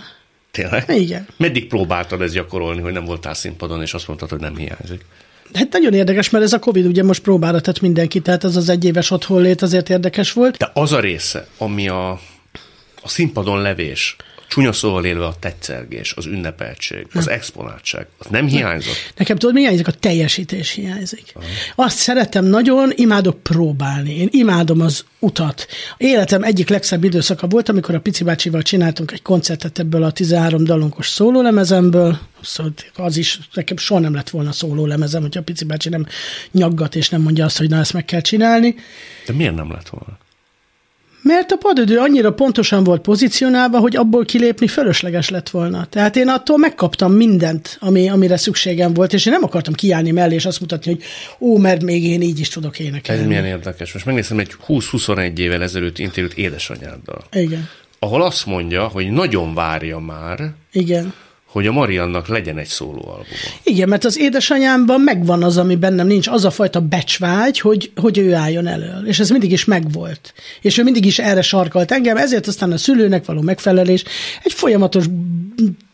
Tényleg? Igen. Meddig próbáltad ezt gyakorolni, hogy nem voltál színpadon, és azt mondtad, hogy nem hiányzik? Hát nagyon érdekes, mert ez a Covid ugye most próbára tett mindenki, tehát ez az egyéves otthonlét azért érdekes volt. De az a része, ami a, a színpadon levés, csúnya szóval élve a tetszergés, az ünnepeltség, az nem. exponáltság, az nem hiányzott? Nekem tudod, mi hiányzik? A teljesítés hiányzik. Aha. Azt szeretem nagyon, imádok próbálni. Én imádom az utat. Életem egyik legszebb időszaka volt, amikor a Pici bácsival csináltunk egy koncertet ebből a 13 dalonkos szólólemezemből, szóval az is, nekem soha nem lett volna szólólemezem, hogyha a Pici bácsi nem nyaggat és nem mondja azt, hogy na ezt meg kell csinálni. De miért nem lett volna? Mert a padödő annyira pontosan volt pozícionálva, hogy abból kilépni fölösleges lett volna. Tehát én attól megkaptam mindent, ami, amire szükségem volt, és én nem akartam kiállni mellé, és azt mutatni, hogy ó, mert még én így is tudok énekelni. Ez milyen érdekes. Most megnézem egy 20-21 évvel ezelőtt interjút édesanyáddal. Igen. Ahol azt mondja, hogy nagyon várja már, Igen hogy a Mariannak legyen egy szólóalbuma. Igen, mert az édesanyámban megvan az, ami bennem nincs, az a fajta becsvágy, hogy, hogy ő álljon elő. És ez mindig is megvolt. És ő mindig is erre sarkalt engem, ezért aztán a szülőnek való megfelelés egy folyamatos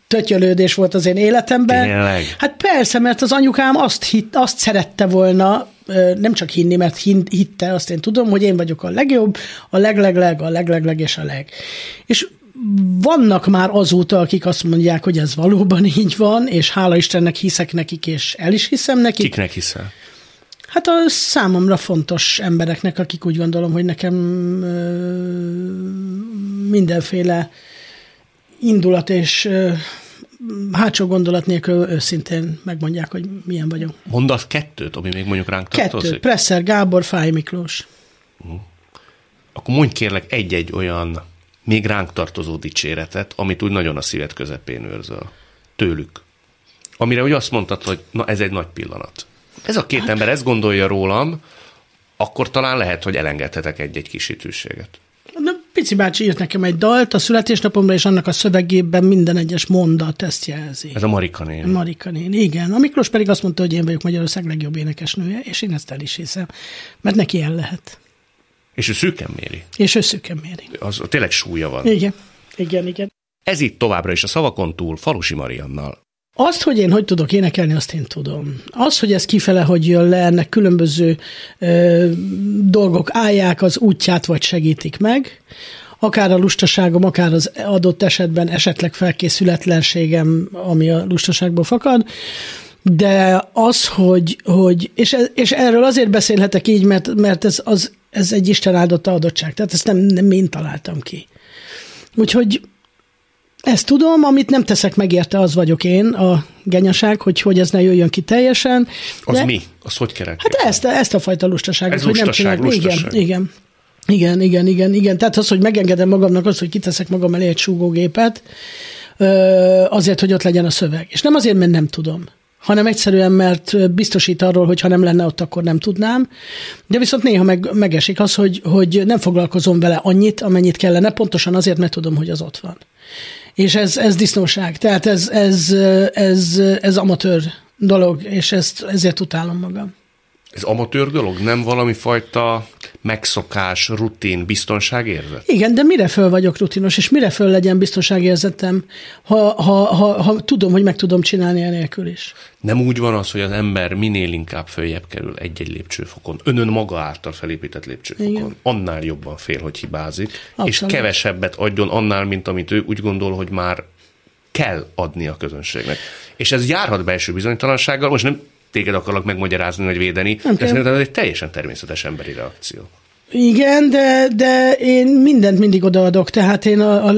tötyölődés volt az én életemben. Tényleg? Hát persze, mert az anyukám azt, hitt, azt szerette volna, nem csak hinni, mert hitte, azt én tudom, hogy én vagyok a legjobb, a leglegleg, a leglegleg és a leg. És vannak már azóta, akik azt mondják, hogy ez valóban így van, és hála Istennek hiszek nekik, és el is hiszem nekik. Kiknek hiszel? Hát a számomra fontos embereknek, akik úgy gondolom, hogy nekem mindenféle indulat és hátsó gondolat nélkül őszintén megmondják, hogy milyen vagyok. Mondasz kettőt, ami még mondjuk ránk tartozik? Kettőt. Presser Gábor, Fáj Miklós. Uh-huh. Akkor mondj kérlek egy-egy olyan még ránk tartozó dicséretet, amit úgy nagyon a szíved közepén őrzöl. Tőlük. Amire úgy azt mondtad, hogy na ez egy nagy pillanat. Ez a két hát. ember ezt gondolja rólam, akkor talán lehet, hogy elengedhetek egy-egy kisítőséget. De Pici bácsi írt nekem egy dalt a születésnapomra, és annak a szövegében minden egyes mondat ezt jelzi. Ez a Marika néni. Marika néni, igen. A Miklós pedig azt mondta, hogy én vagyok Magyarország legjobb énekesnője, és én ezt el is hiszem, mert neki el lehet. És ő szűken méri. És ő szűken méri. Az tényleg súlya van. Igen, igen, igen. Ez itt továbbra is a szavakon túl Falusi Mariannal. Azt, hogy én hogy tudok énekelni, azt én tudom. Az, hogy ez kifele, hogy jön le, ennek különböző ö, dolgok állják az útját, vagy segítik meg, akár a lustaságom, akár az adott esetben esetleg felkészületlenségem, ami a lustaságból fakad, de az, hogy, hogy és, és erről azért beszélhetek így, mert, mert ez, az, ez egy Isten áldotta adottság, tehát ezt nem, nem én találtam ki. Úgyhogy Ezt tudom, amit nem teszek meg érte, az vagyok én, a genyaság, hogy hogy ez ne jöjjön ki teljesen. Az mi? Az hogy keretkezik? Hát ezt, ezt a fajta lustaságot, Ez hogy lustaság, nem csinálok. lustaság. Igen, igen. Igen, igen, igen, igen. Tehát az, hogy megengedem magamnak azt, hogy kiteszek magam elé egy súgógépet, azért, hogy ott legyen a szöveg. És nem azért, mert nem tudom, hanem egyszerűen, mert biztosít arról, hogy ha nem lenne ott, akkor nem tudnám. De viszont néha meg, megesik az, hogy, hogy nem foglalkozom vele annyit, amennyit kellene, pontosan azért, mert tudom, hogy az ott van. És ez, ez disznóság, tehát ez, ez, ez, ez amatőr dolog, és ezt, ezért utálom magam. Ez amatőr dolog? Nem valami fajta megszokás, rutin, biztonságérzet? Igen, de mire föl vagyok rutinos, és mire föl legyen biztonságérzetem, ha, ha, ha, ha tudom, hogy meg tudom csinálni enélkül is. Nem úgy van az, hogy az ember minél inkább följebb kerül egy-egy lépcsőfokon, önön maga által felépített lépcsőfokon, Igen. annál jobban fél, hogy hibázik, Abszolút. és kevesebbet adjon annál, mint amit ő úgy gondol, hogy már kell adni a közönségnek. És ez járhat belső bizonytalansággal, most nem téged akarok megmagyarázni, vagy védeni, Nem de szerintem ez egy teljesen természetes emberi reakció. Igen, de, de én mindent mindig odaadok, tehát én a, a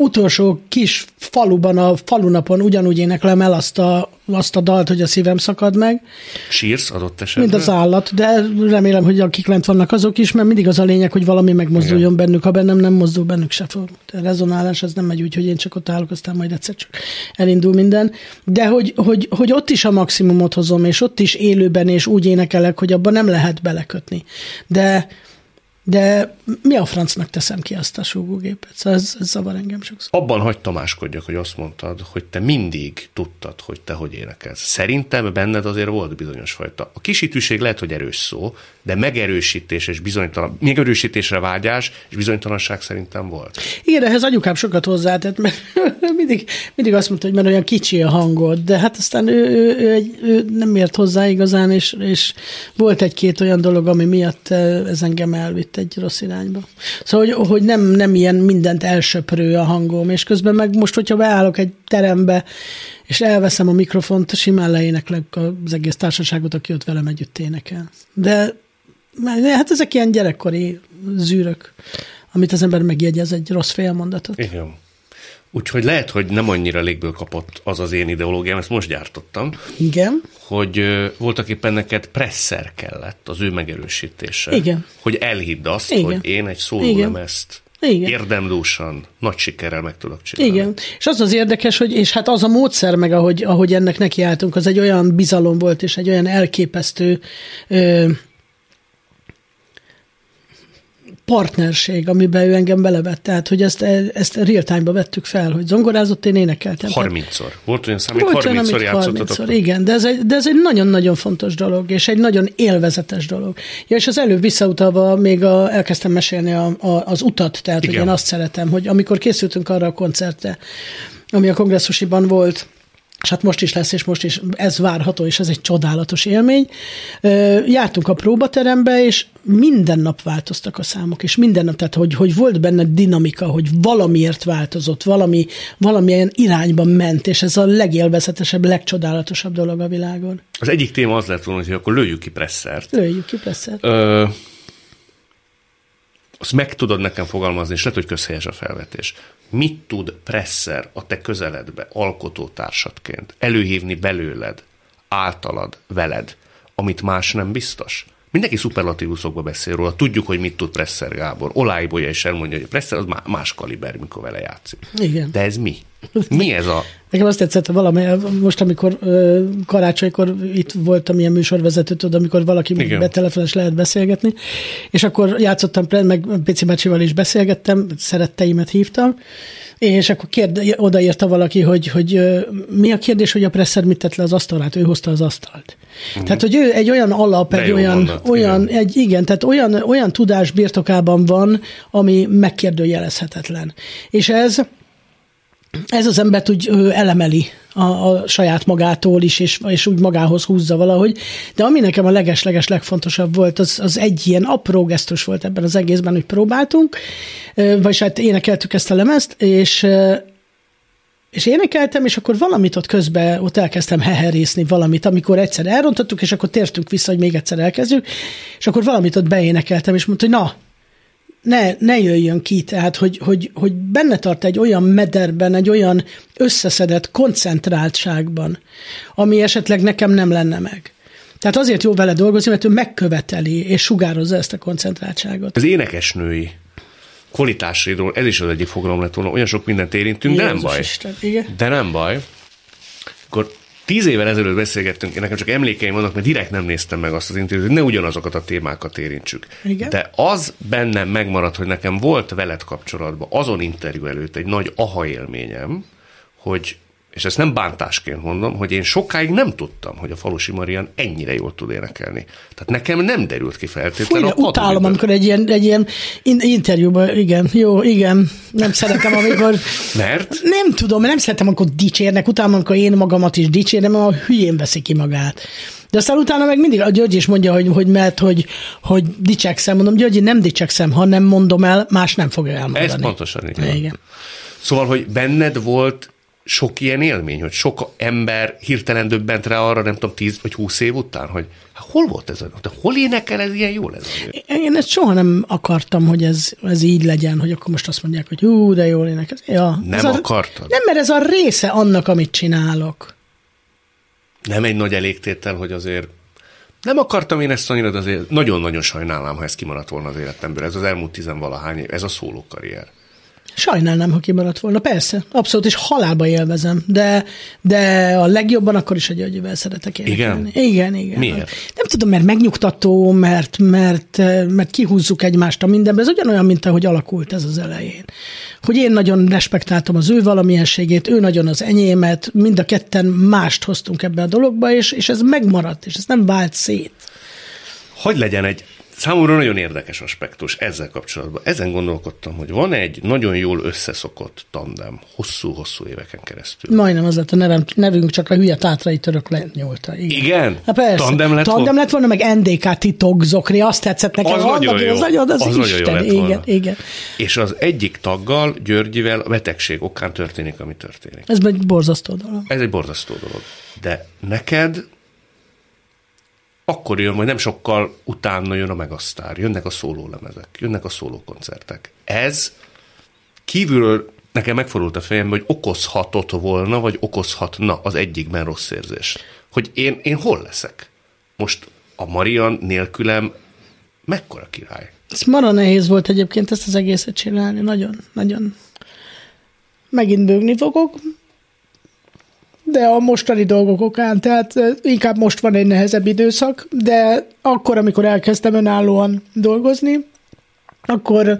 legutolsó kis faluban, a falunapon ugyanúgy éneklem el azt a, azt a dalt, hogy a szívem szakad meg, Sírsz adott esetben? mint az állat, de remélem, hogy akik lent vannak azok is, mert mindig az a lényeg, hogy valami megmozduljon Igen. bennük, ha bennem nem mozdul bennük se fog. A rezonálás az nem megy úgy, hogy én csak ott állok, aztán majd egyszer csak elindul minden. De hogy, hogy, hogy ott is a maximumot hozom, és ott is élőben, és úgy énekelek, hogy abban nem lehet belekötni. De de mi a francnak teszem ki azt a súgógépet? Szóval ez, ez zavar engem sokszor. Abban hagy tamáskodjak, hogy azt mondtad, hogy te mindig tudtad, hogy te hogy énekelsz. Szerintem benned azért volt bizonyos fajta. A kisítőség lehet, hogy erős szó, de megerősítés és bizonytalan, megerősítésre vágyás és bizonytalanság szerintem volt. Igen, ehhez anyukám sokat hozzátett, mert mindig, mindig azt mondta, hogy mert olyan kicsi a hangod, de hát aztán ő, ő, ő, egy, ő nem ért hozzá igazán, és, és volt egy-két olyan dolog, ami miatt ez engem elvitt egy rossz irányba. Szóval, hogy, hogy nem, nem ilyen mindent elsöprő a hangom, és közben meg most, hogyha beállok egy terembe, és elveszem a mikrofont, simán leéneklek az egész társaságot, aki ott velem együtt énekel. De hát ezek ilyen gyerekkori zűrök, amit az ember megjegyez egy rossz félmondatot. Igen. Úgyhogy lehet, hogy nem annyira légből kapott az az én ideológiám, ezt most gyártottam, Igen. hogy voltak éppen neked presszer kellett az ő megerősítése. Igen. Hogy elhidd azt, Igen. hogy én egy szólólemezt Igen. érdemlősen, nagy sikerrel meg tudok csinálni. Igen, és az az érdekes, hogy és hát az a módszer meg, ahogy, ahogy ennek nekiálltunk, az egy olyan bizalom volt, és egy olyan elképesztő ö, partnerség, amiben ő engem belevett. Tehát, hogy ezt, ezt real time-ba vettük fel, hogy zongorázott, én énekeltem. 30-szor. Volt olyan szám, hogy Volt olyan, 30-szor amit játszottatok. 30-szor, igen, de ez, egy, de ez egy nagyon-nagyon fontos dolog, és egy nagyon élvezetes dolog. Ja, és az előbb visszautalva még a, elkezdtem mesélni a, a, az utat, tehát Igen. hogy én azt szeretem, hogy amikor készültünk arra a koncertre, ami a kongresszusiban volt, és hát most is lesz, és most is ez várható, és ez egy csodálatos élmény. Jártunk a próbaterembe, és minden nap változtak a számok, és minden nap, tehát hogy, hogy volt benne dinamika, hogy valamiért változott, valami, valamilyen irányba ment, és ez a legélvezetesebb, legcsodálatosabb dolog a világon. Az egyik téma az lett volna, hogy akkor lőjük ki presszert. Lőjük ki, persze. Ö, azt meg tudod nekem fogalmazni, és lehet, hogy közhelyes a felvetés. Mit tud presszer a te közeledbe, alkotótársatként előhívni belőled, általad, veled, amit más nem biztos? Mindenki szuperlatívuszokba beszél róla, tudjuk, hogy mit tud Presser Gábor. Oláibolya is elmondja, hogy Presser az má- más kaliber, mikor vele játszik. Igen. De ez mi? Mi ez a... Nekem azt tetszett, valami, most amikor karácsonykor itt voltam ilyen műsorvezető, tudod, amikor valaki Igen. betelefonos lehet beszélgetni, és akkor játszottam, meg Pici bácsival is beszélgettem, szeretteimet hívtam, és akkor kérde, odaírta valaki, hogy, hogy mi a kérdés, hogy a presszer mit tett le az asztalát, ő hozta az asztalt. Uh-huh. Tehát, hogy ő egy olyan alap, De egy olyan, mondat, olyan igen. egy, igen, tehát olyan, olyan tudás birtokában van, ami megkérdőjelezhetetlen. És ez, ez az embert úgy elemeli a, a saját magától is, és, és úgy magához húzza valahogy. De ami nekem a leges-leges legfontosabb volt, az, az egy ilyen apró gesztus volt ebben az egészben, hogy próbáltunk, vagyis hát énekeltük ezt a lemezt, és és énekeltem, és akkor valamit ott közben ott elkezdtem heherészni valamit, amikor egyszer elrontottuk, és akkor tértünk vissza, hogy még egyszer elkezdjük, és akkor valamit ott beénekeltem, és mondta, hogy na, ne, ne jöjjön ki, tehát hogy, hogy, hogy benne tart egy olyan mederben, egy olyan összeszedett koncentráltságban, ami esetleg nekem nem lenne meg. Tehát azért jó vele dolgozni, mert ő megköveteli és sugározza ezt a koncentráltságot. Az énekesnői kvalitásairól, ez is az egyik fogalom lett volna, olyan sok mindent érintünk, de nem Jézus baj. Isten, igen. De nem baj. Akkor tíz évvel ezelőtt beszélgettünk, nekem csak emlékeim vannak, mert direkt nem néztem meg azt az interjút, hogy ne ugyanazokat a témákat érintsük. Igen. De az bennem megmaradt, hogy nekem volt veled kapcsolatban azon interjú előtt egy nagy aha élményem, hogy és ezt nem bántásként mondom, hogy én sokáig nem tudtam, hogy a Falusi Marian ennyire jól tud énekelni. Tehát nekem nem derült ki feltétlenül. de a utálom, amikor egy ilyen, egy ilyen in- interjúban, igen, jó, igen, nem szeretem, amikor [LAUGHS] Mert? nem tudom, nem szeretem, amikor dicsérnek, utána, amikor én magamat is dicsérem, a hülyén veszi ki magát. De aztán utána meg mindig a György is mondja, hogy, hogy mert, hogy, hogy dicsekszem. Mondom, Györgyi, nem dicsekszem, ha nem mondom el, más nem fogja elmondani. Ez pontosan így van. Igen. Szóval, hogy benned volt sok ilyen élmény, hogy sok ember hirtelen döbbent rá arra, nem tudom, 10 vagy 20 év után, hogy hát hol volt ez? a- De hol énekel ez ilyen jól ez? a? Én ezt soha nem akartam, hogy ez, ez így legyen, hogy akkor most azt mondják, hogy hú, de jól énekel. Ja, Nem ez a, akartad? Nem, mert ez a része annak, amit csinálok. Nem egy nagy elégtétel, hogy azért nem akartam én ezt annyira, de azért nagyon-nagyon sajnálom, ha ez kimaradt volna az életemből. Ez az elmúlt tizenvalahány év, ez a szóló karrier. Sajnálnám, ha kimaradt volna. Persze, abszolút, és halálba élvezem, de, de a legjobban akkor is a Györgyivel szeretek énekelni. Igen? Igen, igen. Miért? Nem tudom, mert megnyugtató, mert, mert, mert kihúzzuk egymást a mindenbe. Ez ugyanolyan, mint ahogy alakult ez az elején. Hogy én nagyon respektáltam az ő valamienségét, ő nagyon az enyémet, mind a ketten mást hoztunk ebbe a dologba, és, és ez megmaradt, és ez nem vált szét. Hogy legyen egy számomra nagyon érdekes aspektus ezzel kapcsolatban. Ezen gondolkodtam, hogy van egy nagyon jól összeszokott tandem hosszú-hosszú éveken keresztül. Majdnem az lett a nevem, nevünk, csak a hülye tátrai török lenyúlta. Igen. Igen? Hát persze. Tandem lett Tandem volna? lett volna, meg NDK titok zokni, azt tetszett nekem. Az nagyon jó. Az nagyon, az, Az nagyon jó Isten. igen, volna. igen. És az egyik taggal, Györgyivel a betegség okán történik, ami történik. Ez egy borzasztó dolog. Ez egy borzasztó dolog. De neked akkor jön, majd nem sokkal utána jön a megasztár, jönnek a szólólemezek, jönnek a szólókoncertek. Ez kívülről nekem megfordult a fejembe, hogy okozhatott volna, vagy okozhatna az egyikben rossz érzést. Hogy én, én hol leszek? Most a Marian nélkülem mekkora király? Ez mara nehéz volt egyébként ezt az egészet csinálni. Nagyon, nagyon. Megint bőgni fogok, de a mostani dolgok okán, tehát eh, inkább most van egy nehezebb időszak, de akkor, amikor elkezdtem önállóan dolgozni, akkor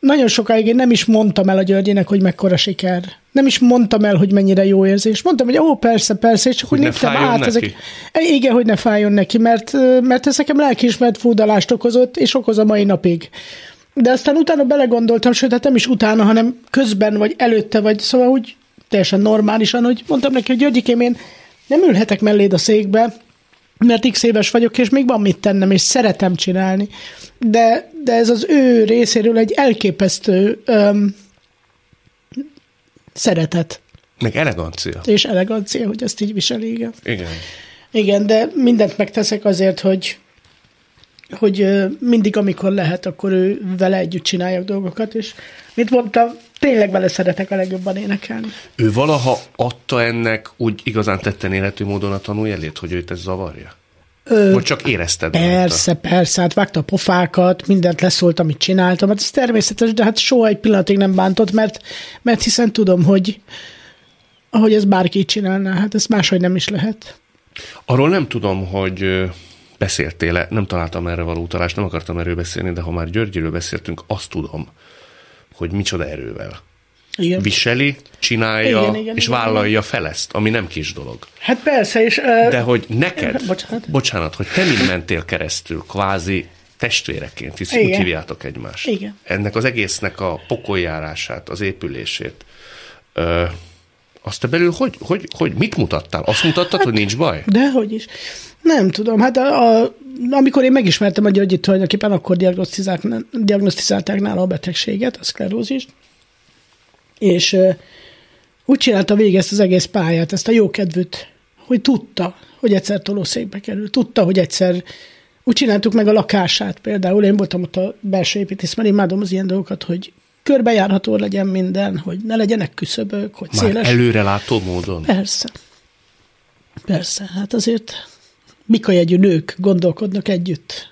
nagyon sokáig én nem is mondtam el a Györgyinek, hogy mekkora siker. Nem is mondtam el, hogy mennyire jó érzés. Mondtam, hogy ó, persze, persze, és csak Hogy ne léptem át. neki? Ezek, igen, hogy ne fájjon neki, mert, mert ez nekem lelkiismert fúdalást okozott, és okoz a mai napig. De aztán utána belegondoltam, sőt, hát nem is utána, hanem közben, vagy előtte, vagy szóval úgy teljesen normálisan, hogy mondtam neki, hogy Györgyikém, én nem ülhetek melléd a székbe, mert x éves vagyok, és még van mit tennem, és szeretem csinálni. De, de ez az ő részéről egy elképesztő öm, szeretet Meg elegancia. és elegancia, hogy ezt így viseli, igen. Igen. Igen, de mindent megteszek azért, hogy, hogy mindig, amikor lehet, akkor ő vele együtt csináljak dolgokat, és mint mondtam, tényleg vele szeretek a legjobban énekelni. Ő valaha adta ennek úgy igazán tetten élhető módon a tanújelét, hogy őt ez zavarja? Ö, Vagy csak érezted? Persze, persze, hát vágta a pofákat, mindent leszólt, amit csináltam, hát ez természetes, de hát soha egy pillanatig nem bántott, mert, mert hiszen tudom, hogy ahogy ez bárki így csinálná, hát ez máshogy nem is lehet. Arról nem tudom, hogy ö, beszéltél-e, nem találtam erre való utalást, nem akartam erről beszélni, de ha már Györgyiről beszéltünk, azt tudom, hogy micsoda erővel. Igen. Viseli, csinálja, Igen, igen, és igen, vállalja fel ezt, ami nem kis dolog. Hát persze, és... ö, De hogy neked, [LAUGHS] Bocsánat. bocsánat, hogy te mind mentél keresztül, kvázi testvéreként, hisz Igen. úgy hívjátok egymást. Igen. Ennek az egésznek a pokoljárását, az épülését, ö, azt te belül hogy, hogy, hogy mit mutattál? Azt mutattad, hogy nincs baj? Dehogy is. Nem tudom, hát a, a, amikor én megismertem a Györgyit tulajdonképpen, akkor diagnosztizálták, nála a betegséget, a szklerózist, és ö, úgy csinálta végig ezt az egész pályát, ezt a jókedvűt, hogy tudta, hogy egyszer tolószékbe kerül, tudta, hogy egyszer Úgy csináltuk meg a lakását például. Én voltam ott a belső építész, mert imádom az ilyen dolgokat, hogy körbejárható legyen minden, hogy ne legyenek küszöbök, hogy Már széles. előrelátó módon. Persze. Persze, hát azért mikajegyű nők gondolkodnak együtt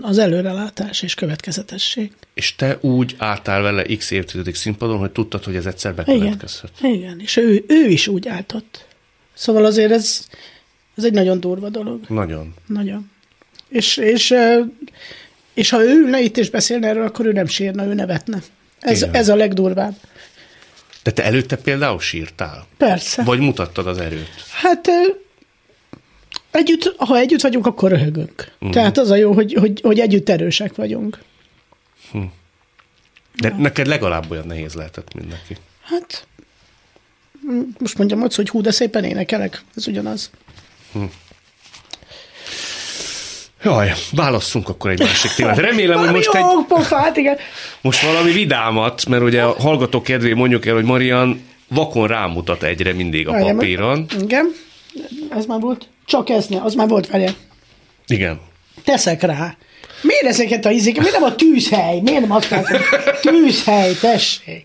az előrelátás és következetesség. És te úgy álltál vele x évtizedig színpadon, hogy tudtad, hogy ez egyszer bekövetkezhet. Igen, igen, és ő, ő is úgy álltott. Szóval azért ez, ez egy nagyon durva dolog. Nagyon. Nagyon. És, és, és ha ő ülne itt és beszélne erről, akkor ő nem sírna, ő nevetne. Ez, ez a legdurvább. De te előtte például sírtál? Persze. Vagy mutattad az erőt? Hát együtt, ha együtt vagyunk, akkor röhögünk. Uh-huh. Tehát az a jó, hogy, hogy, hogy együtt erősek vagyunk. De neked legalább olyan nehéz lehetett, mint neki. Hát most mondjam azt, hogy hú, de szépen énekelek. Ez ugyanaz. Jaj, válasszunk akkor egy másik témát. Remélem, hogy most egy, pofát, igen. most valami vidámat, mert ugye a hallgatók kedvé mondjuk el, hogy Marian vakon rámutat egyre mindig a Várjál, papíron. Igen. Ez már volt? Csak ez ne, az már volt vele. Igen. Teszek rá. Miért ezeket a izéket? Miért nem a tűzhely? Miért nem azt mondod, tűzhely, tessék?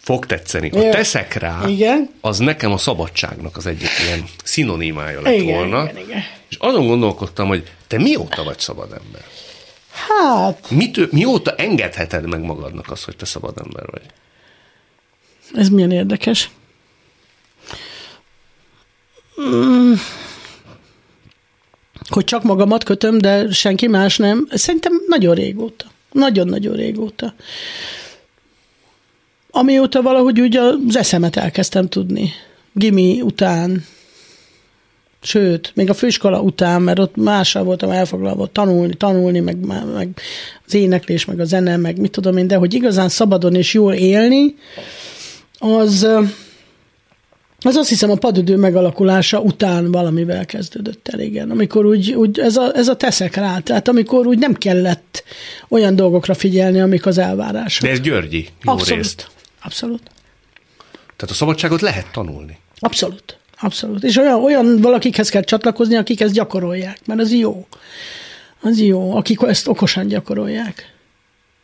Fog tetszeni. Ha teszek rá, Igen. az nekem a szabadságnak az egyik ilyen szinonimája lett Igen, volna. igen, igen. És azon gondolkodtam, hogy te mióta vagy szabad ember? Hát, Mitől, mióta engedheted meg magadnak azt, hogy te szabad ember vagy? ez milyen érdekes. Mm. Hogy csak magamat kötöm, de senki más nem. Szerintem nagyon régóta. Nagyon-nagyon régóta. Amióta valahogy úgy az eszemet elkezdtem tudni. Gimi után, sőt, még a főiskola után, mert ott mással voltam elfoglalva, tanulni, tanulni, meg, meg az éneklés, meg a zene, meg mit tudom én, de hogy igazán szabadon és jól élni, az, az azt hiszem a padödő megalakulása után valamivel kezdődött el, igen. Amikor úgy, úgy ez, a, ez a teszek rá, tehát amikor úgy nem kellett olyan dolgokra figyelni, amik az elvárások. De ez Györgyi, jó Abszolút. részt. Abszolút. Tehát a szabadságot lehet tanulni. Abszolút. Abszolút. És olyan, olyan valakikhez kell csatlakozni, akik ezt gyakorolják, mert az jó. Az jó, akik ezt okosan gyakorolják.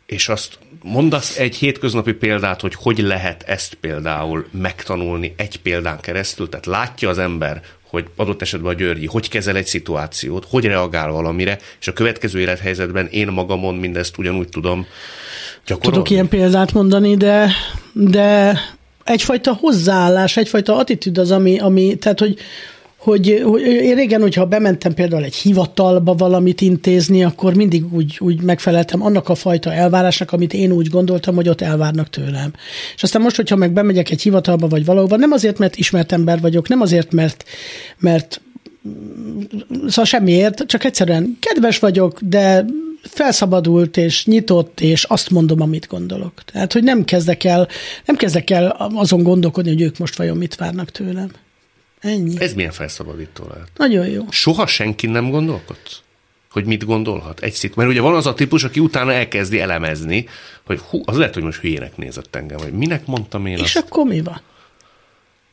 És azt mondasz egy hétköznapi példát, hogy hogy lehet ezt például megtanulni egy példán keresztül, tehát látja az ember, hogy adott esetben a Györgyi hogy kezel egy szituációt, hogy reagál valamire, és a következő élethelyzetben én magamon mindezt ugyanúgy tudom gyakorolni. Tudok ilyen példát mondani, de, de egyfajta hozzáállás, egyfajta attitűd az, ami, ami tehát, hogy, hogy, hogy én régen, hogyha bementem például egy hivatalba valamit intézni, akkor mindig úgy, úgy megfeleltem annak a fajta elvárásnak, amit én úgy gondoltam, hogy ott elvárnak tőlem. És aztán most, hogyha meg bemegyek egy hivatalba vagy valahova, nem azért, mert ismert ember vagyok, nem azért, mert, mert szóval semmiért, csak egyszerűen kedves vagyok, de felszabadult és nyitott, és azt mondom, amit gondolok. Tehát, hogy nem kezdek el, nem kezdek el azon gondolkodni, hogy ők most vajon mit várnak tőlem. Ennyi. Ez milyen felszabadító lehet? Nagyon jó. Soha senki nem gondolkodsz? Hogy mit gondolhat egy szit? Mert ugye van az a típus, aki utána elkezdi elemezni, hogy hú, az lehet, hogy most hülyének nézett engem, vagy minek mondtam én És azt. akkor mi van?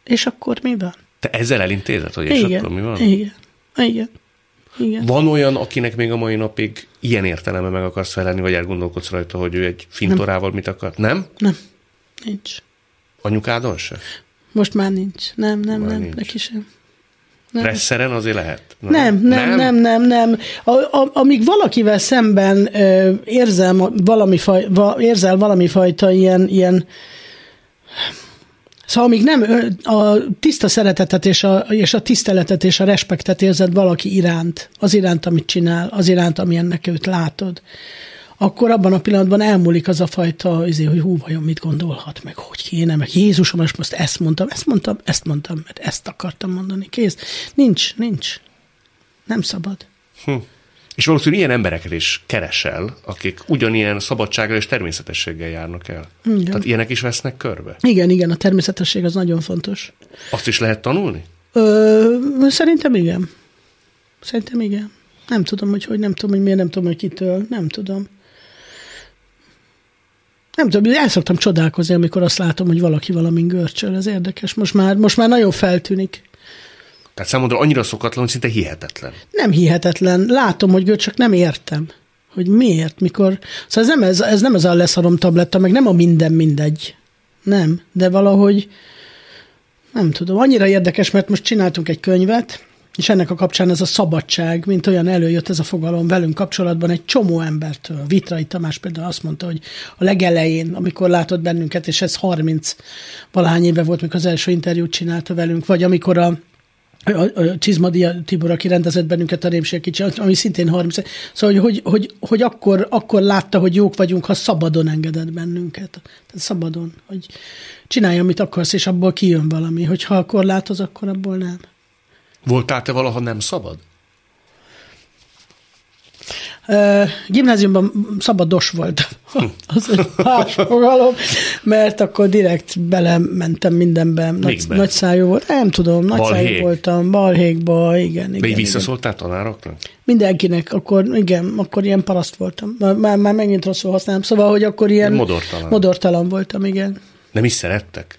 És akkor mi van? Te ezzel elintézed, hogy és Igen. akkor mi van? Igen. Igen. Igen. Van olyan, akinek még a mai napig ilyen értelme meg akarsz felelni, vagy elgondolkodsz rajta, hogy ő egy fintorával mit akar? Nem? Nem. Nincs. Anyukádon se? Most már nincs. Nem, nem, Már nem. nincs. Neki sem. Nem. Presszeren azért lehet? Nem, nem, nem, nem, nem. A, a, amíg valakivel szemben ö, érzem valami faj, va, érzel valami fajta ilyen, ilyen Szóval amíg nem a tiszta szeretetet és a, és a tiszteletet és a respektet érzed valaki iránt, az iránt, amit csinál, az iránt, amilyennek őt látod, akkor abban a pillanatban elmúlik az a fajta, azért, hogy hú, vajon mit gondolhat, meg hogy kéne, meg Jézusom, most most ezt mondtam, ezt mondtam, ezt mondtam, mert ezt akartam mondani, kész. Nincs, nincs. Nem szabad. Hm. És valószínűleg ilyen embereket is keresel, akik ugyanilyen szabadsággal és természetességgel járnak el. Igen. Tehát ilyenek is vesznek körbe. Igen, igen, a természetesség az nagyon fontos. Azt is lehet tanulni? Ö, szerintem igen. Szerintem igen. Nem tudom, hogy hogy, nem tudom, hogy miért, nem tudom, hogy kitől, nem tudom. Nem tudom, el szoktam csodálkozni, amikor azt látom, hogy valaki valamin görcsöl, ez érdekes. Most már, most már nagyon feltűnik. Tehát számodra annyira szokatlan, hogy szinte hihetetlen. Nem hihetetlen. Látom, hogy csak nem értem. Hogy miért, mikor... Szóval ez nem, ez, ez nem ez a leszarom tabletta, meg nem a minden mindegy. Nem, de valahogy nem tudom, annyira érdekes, mert most csináltunk egy könyvet, és ennek a kapcsán ez a szabadság, mint olyan előjött ez a fogalom velünk kapcsolatban egy csomó embertől. Vitrai Tamás például azt mondta, hogy a legelején, amikor látott bennünket, és ez 30 valahány éve volt, mikor az első interjút csinálta velünk, vagy amikor a a, a Csizmadia Tibor, aki rendezett bennünket a Rémség kicsi, ami szintén 30. Szóval, hogy, hogy, hogy, hogy akkor, akkor látta, hogy jók vagyunk, ha szabadon engedett bennünket. Tehát szabadon, hogy csinálj, amit akarsz, és abból kijön valami. Hogyha korlátoz, akkor abból nem. Voltál te valaha nem szabad? Uh, gimnáziumban szabados volt. [LAUGHS] az egy más fogalom, mert akkor direkt belementem mindenbe. Nagy, nagy szájú volt. Nem tudom, nagy Balhék. szájú voltam. Balhékba, igen. igen így visszaszóltál tanároknak? Mindenkinek, akkor igen, akkor ilyen paraszt voltam. Már, már megint rosszul használom. Szóval, hogy akkor ilyen modortalan. modortalan voltam, igen. Nem is szerettek?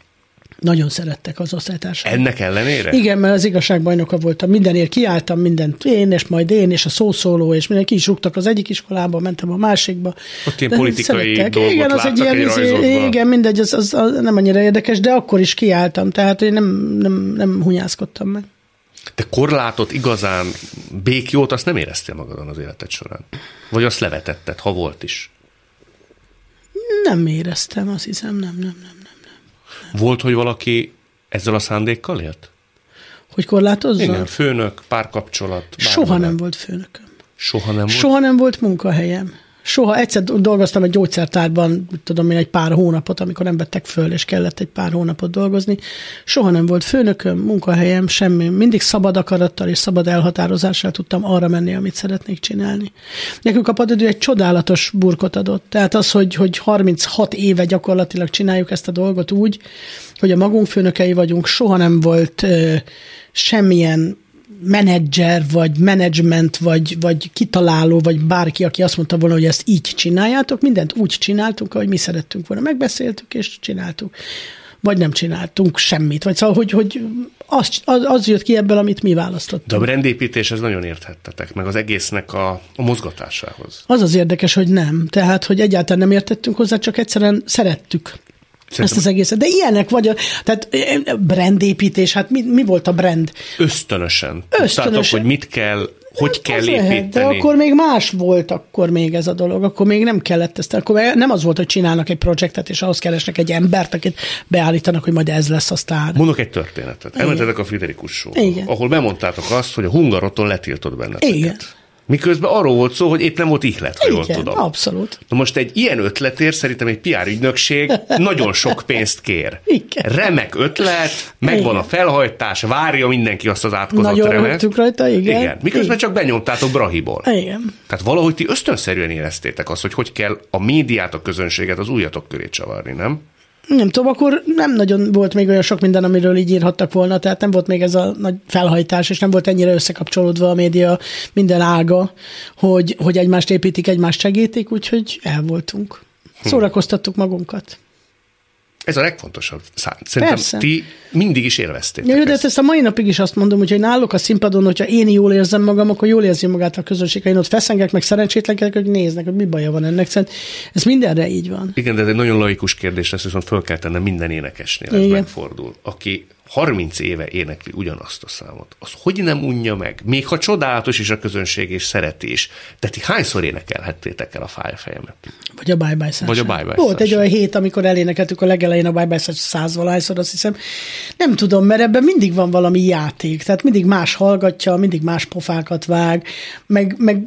Nagyon szerettek az osztálytársak. Ennek ellenére? Igen, mert az igazságbajnoka voltam. Mindenért kiálltam, mindent én, és majd én, és a szószóló, és mindenki is rúgtak az egyik iskolába, mentem a másikba. Ott ilyen politikai szerettek. dolgot Igen, az egy ilyen, egy izé- igen, mindegy, az, az, az, nem annyira érdekes, de akkor is kiálltam, tehát én nem, nem, nem hunyászkodtam meg. De korlátot igazán békjót azt nem éreztél magadon az életed során? Vagy azt levetetted, ha volt is? Nem éreztem, azt hiszem, nem, nem, nem. Volt, hogy valaki ezzel a szándékkal élt? Hogy korlátozza? Igen, főnök, párkapcsolat. Soha nem volt főnököm. Soha nem volt? Soha nem volt munkahelyem. Soha egyszer dolgoztam egy gyógyszertárban, tudom én, egy pár hónapot, amikor nem vettek föl, és kellett egy pár hónapot dolgozni. Soha nem volt főnököm, munkahelyem, semmi. Mindig szabad akarattal és szabad elhatározással tudtam arra menni, amit szeretnék csinálni. Nekünk a padidő egy csodálatos burkot adott. Tehát az, hogy, hogy 36 éve gyakorlatilag csináljuk ezt a dolgot úgy, hogy a magunk főnökei vagyunk, soha nem volt ö, semmilyen menedzser, vagy menedzsment, vagy, vagy kitaláló, vagy bárki, aki azt mondta volna, hogy ezt így csináljátok, mindent úgy csináltunk, ahogy mi szerettünk volna. Megbeszéltük, és csináltuk. Vagy nem csináltunk semmit. Vagy szóval, hogy, hogy az, az, az jött ki ebből, amit mi választottunk. De a brandépítés, ez nagyon érthettetek, meg az egésznek a, a mozgatásához. Az az érdekes, hogy nem. Tehát, hogy egyáltalán nem értettünk hozzá, csak egyszerűen szerettük. Szerintem... Ezt az egészet. De ilyenek vagy, a, tehát brandépítés, hát mi, mi volt a brand? Ösztönösen. Ösztönösen. Tudtátok, hogy mit kell hogy kell az építeni. Lehet, de akkor még más volt akkor még ez a dolog, akkor még nem kellett ezt, akkor nem az volt, hogy csinálnak egy projektet, és ahhoz keresnek egy embert, akit beállítanak, hogy majd ez lesz a sztár. Mondok egy történetet. Elmentetek a Friderikus show ahol bemondtátok azt, hogy a hungaroton letiltott benneteket. Igen. Miközben arról volt szó, hogy épp nem volt ihlet, ha jól tudom. abszolút. Na most egy ilyen ötletért szerintem egy PR ügynökség nagyon sok pénzt kér. Igen. Remek ötlet, megvan a felhajtás, várja mindenki azt az átkozott nagyon remet. rajta, igen. igen. Miközben igen. csak benyomtátok Brahiból. Igen. Tehát valahogy ti ösztönszerűen éreztétek azt, hogy hogy kell a médiát, a közönséget az újatok köré csavarni, nem? Nem tudom, akkor nem nagyon volt még olyan sok minden, amiről így írhattak volna, tehát nem volt még ez a nagy felhajtás, és nem volt ennyire összekapcsolódva a média minden ága, hogy, hogy egymást építik, egymást segítik, úgyhogy el voltunk. Hm. Szórakoztattuk magunkat. Ez a legfontosabb. Szerintem Persze. ti mindig is élveztétek ja, de ezt. ezt a mai napig is azt mondom, hogy náluk a színpadon, hogyha én jól érzem magam, akkor jól érzi magát a közönség. Ha én ott feszengek, meg szerencsétlenkedek, hogy néznek, hogy mi baja van ennek. Szerintem ez mindenre így van. Igen, de ez egy nagyon laikus kérdés lesz, viszont föl kell tennem minden énekesnél, ez megfordul. Aki 30 éve énekli ugyanazt a számot. Az hogy nem unja meg? Még ha csodálatos is a közönség és szereti is. De ti hányszor énekelhettétek el a fájfejemet? Vagy a Bye Bye Vagy a Bye Bye Volt egy olyan hét, amikor elénekeltük a legelején a Bye Bye százvalányszor, azt hiszem. Nem tudom, mert ebben mindig van valami játék. Tehát mindig más hallgatja, mindig más pofákat vág, meg, meg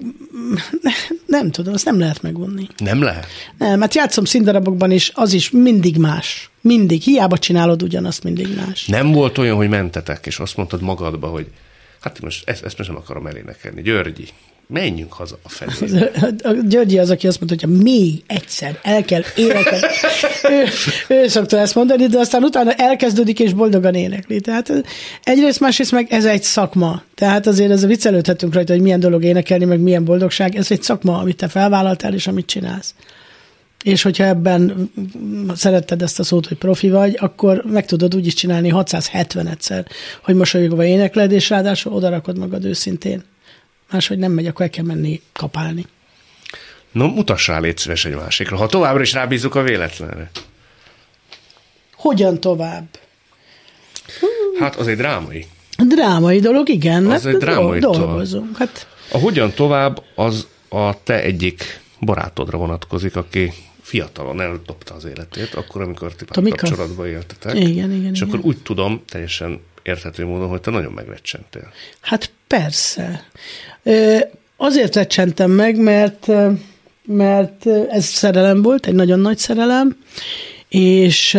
[LAUGHS] nem tudom, azt nem lehet megunni. Nem lehet? Nem, hát játszom színdarabokban is, az is mindig más. Mindig. Hiába csinálod ugyanazt, mindig más. Nem volt olyan, hogy mentetek, és azt mondtad magadba, hogy hát most ezt, ezt most nem akarom elénekelni. Györgyi, menjünk haza a felé. A Györgyi az, aki azt mondta, hogy még egyszer el kell énekelni. [LAUGHS] ő, ő szokta ezt mondani, de aztán utána elkezdődik és boldogan énekli. Tehát egyrészt, másrészt meg ez egy szakma. Tehát azért ez viccelődhetünk rajta, hogy milyen dolog énekelni, meg milyen boldogság. Ez egy szakma, amit te felvállaltál, és amit csinálsz. És hogyha ebben szeretted ezt a szót, hogy profi vagy, akkor meg tudod úgy is csinálni 670-szer, hogy mosolyogva énekled, és ráadásul odarakod magad őszintén. Máshogy nem megy, akkor el kell menni kapálni. No, mutass rá, légy szíves egy másikra. Ha továbbra is rábízunk a véletlenre. Hogyan tovább? Hát az egy drámai. Drámai dolog, igen. Az hát egy drámai dolog. dolgozunk. Hát A hogyan tovább, az a te egyik barátodra vonatkozik, aki fiatalon eldobta az életét, akkor, amikor ti Tomika? kapcsolatban éltetek. Igen, igen, És igen. akkor úgy tudom, teljesen érthető módon, hogy te nagyon megrecsentél. Hát persze. Azért recsentem meg, mert, mert ez szerelem volt, egy nagyon nagy szerelem, és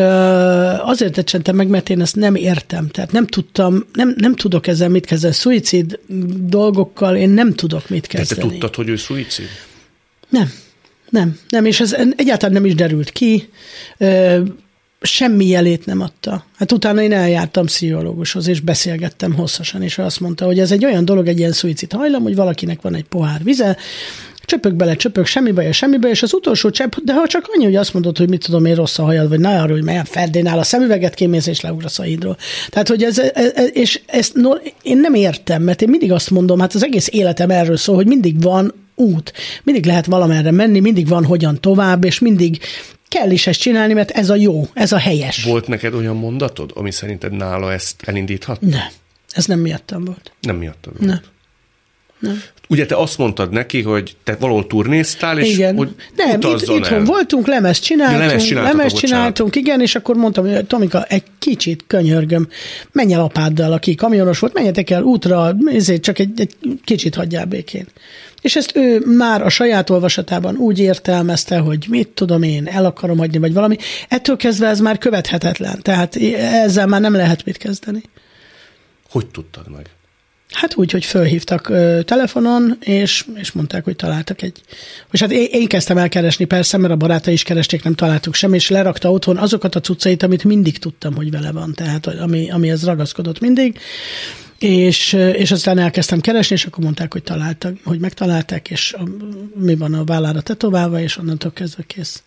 azért recsentem meg, mert én ezt nem értem. Tehát nem tudtam, nem, nem tudok ezzel mit kezdeni. Szuicid dolgokkal én nem tudok mit De te kezdeni. tudtad, hogy ő szuicid? Nem, nem, nem, és ez egyáltalán nem is derült ki, semmi jelét nem adta. Hát utána én eljártam pszichológushoz, és beszélgettem hosszasan, és ő azt mondta, hogy ez egy olyan dolog, egy ilyen szuicid hajlam, hogy valakinek van egy pohár vize, csöpök bele, csöpök, semmi baj, semmi baj, és az utolsó csepp, de ha csak annyi, hogy azt mondod, hogy mit tudom én, rossz a hajad, vagy ne arra, hogy melyen Ferdinál a szemüveget kémész, és leugrasz a hídról. Tehát, hogy ez, ez és ezt no, én nem értem, mert én mindig azt mondom, hát az egész életem erről szól, hogy mindig van út, mindig lehet valamerre menni, mindig van hogyan tovább, és mindig kell is ezt csinálni, mert ez a jó, ez a helyes. Volt neked olyan mondatod, ami szerinted nála ezt elindíthat? Nem, ez nem miattam volt. Nem miattad volt. Nem. Nem. Ugye te azt mondtad neki, hogy te valahol turnéztál, és igen. hogy Nem, itt, itthon el. voltunk, lemezt csináltunk, Ja, bocsánat. csináltunk, igen, és akkor mondtam, hogy Tomika, egy kicsit könyörgöm, menj el apáddal, aki kamionos volt, menjetek el útra, ezért csak egy, egy kicsit hagyjál békén. És ezt ő már a saját olvasatában úgy értelmezte, hogy mit tudom én, el akarom hagyni, vagy valami. Ettől kezdve ez már követhetetlen, tehát ezzel már nem lehet mit kezdeni. Hogy tudtad meg? Hát úgy, hogy fölhívtak ö, telefonon, és, és mondták, hogy találtak egy... És hát én, én kezdtem el keresni persze, mert a barátai is keresték, nem találtuk sem, és lerakta otthon azokat a cuccait, amit mindig tudtam, hogy vele van, tehát ami, amihez ragaszkodott mindig. És, ö, és aztán elkezdtem keresni, és akkor mondták, hogy találtak, hogy megtalálták, és a, mi van a vállára tetoválva, és onnantól kezdve kész.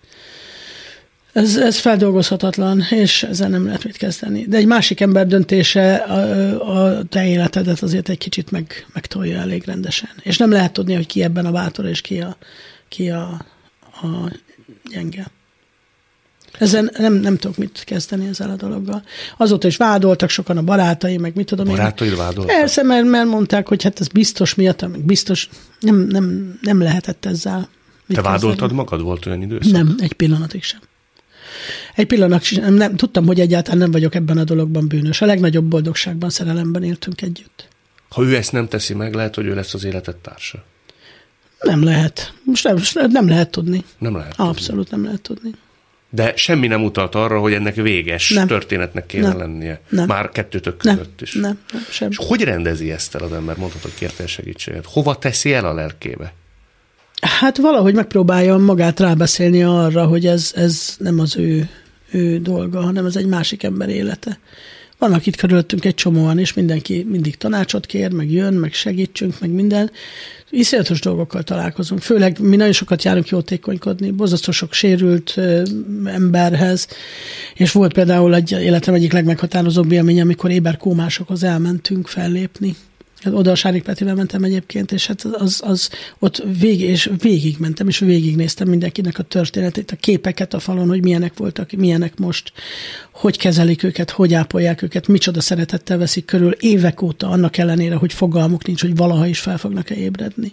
Ez, ez feldolgozhatatlan, és ezzel nem lehet mit kezdeni. De egy másik ember döntése a, a te életedet azért egy kicsit meg, megtolja elég rendesen. És nem lehet tudni, hogy ki ebben a bátor, és ki a, ki a, a gyenge. Ezzel nem, nem tudok mit kezdeni ezzel a dologgal. Azóta is vádoltak sokan a barátai, meg mit tudom én. Barátaid vádoltak? Persze, mert, mert mondták, hogy hát ez biztos miatt, meg biztos nem, nem, nem lehetett ezzel. mit Te kezdeni. vádoltad magad? Volt olyan időszak? Nem, egy pillanatig sem. Egy pillanat sem. Nem, tudtam, hogy egyáltalán nem vagyok ebben a dologban bűnös. A legnagyobb boldogságban, szerelemben éltünk együtt. Ha ő ezt nem teszi meg, lehet, hogy ő lesz az életed társa. Nem lehet. Most nem, nem lehet tudni. Nem lehet. tudni. Abszolút nem lehet tudni. De semmi nem utalt arra, hogy ennek véges Nem. történetnek kéne Nem. lennie. Nem. Már kettőtök Nem, között is. nem, nem, sem. És hogy rendezi ezt el az ember? Mondhatod, hogy kértél segítséget. Hova teszi el a lelkébe? Hát valahogy megpróbáljam magát rábeszélni arra, hogy ez, ez nem az ő, ő dolga, hanem ez egy másik ember élete. Vannak itt körülöttünk egy csomóan, és mindenki mindig tanácsot kér, meg jön, meg segítsünk, meg minden. Iszonyatos dolgokkal találkozunk. Főleg mi nagyon sokat járunk jótékonykodni, borzasztó sok sérült emberhez, és volt például egy életem egyik legmeghatározóbb élmény, amikor éberkómásokhoz elmentünk fellépni. Hát Oda a Sárik Petivel mentem egyébként, és hát az, az ott végig, és végig mentem, és végignéztem mindenkinek a történetét, a képeket a falon, hogy milyenek voltak, milyenek most, hogy kezelik őket, hogy ápolják őket, micsoda szeretettel veszik körül évek óta, annak ellenére, hogy fogalmuk nincs, hogy valaha is fel fognak-e ébredni.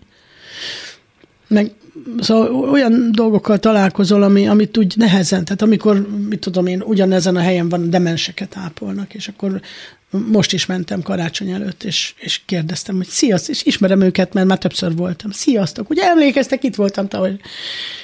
Meg szóval olyan dolgokkal találkozol, ami, amit úgy nehezen, tehát amikor, mit tudom én, ugyanezen a helyen van, demenseket ápolnak, és akkor most is mentem karácsony előtt, és, és kérdeztem, hogy sziasztok, és ismerem őket, mert már többször voltam. Sziasztok, ugye emlékeztek, itt voltam tavaly.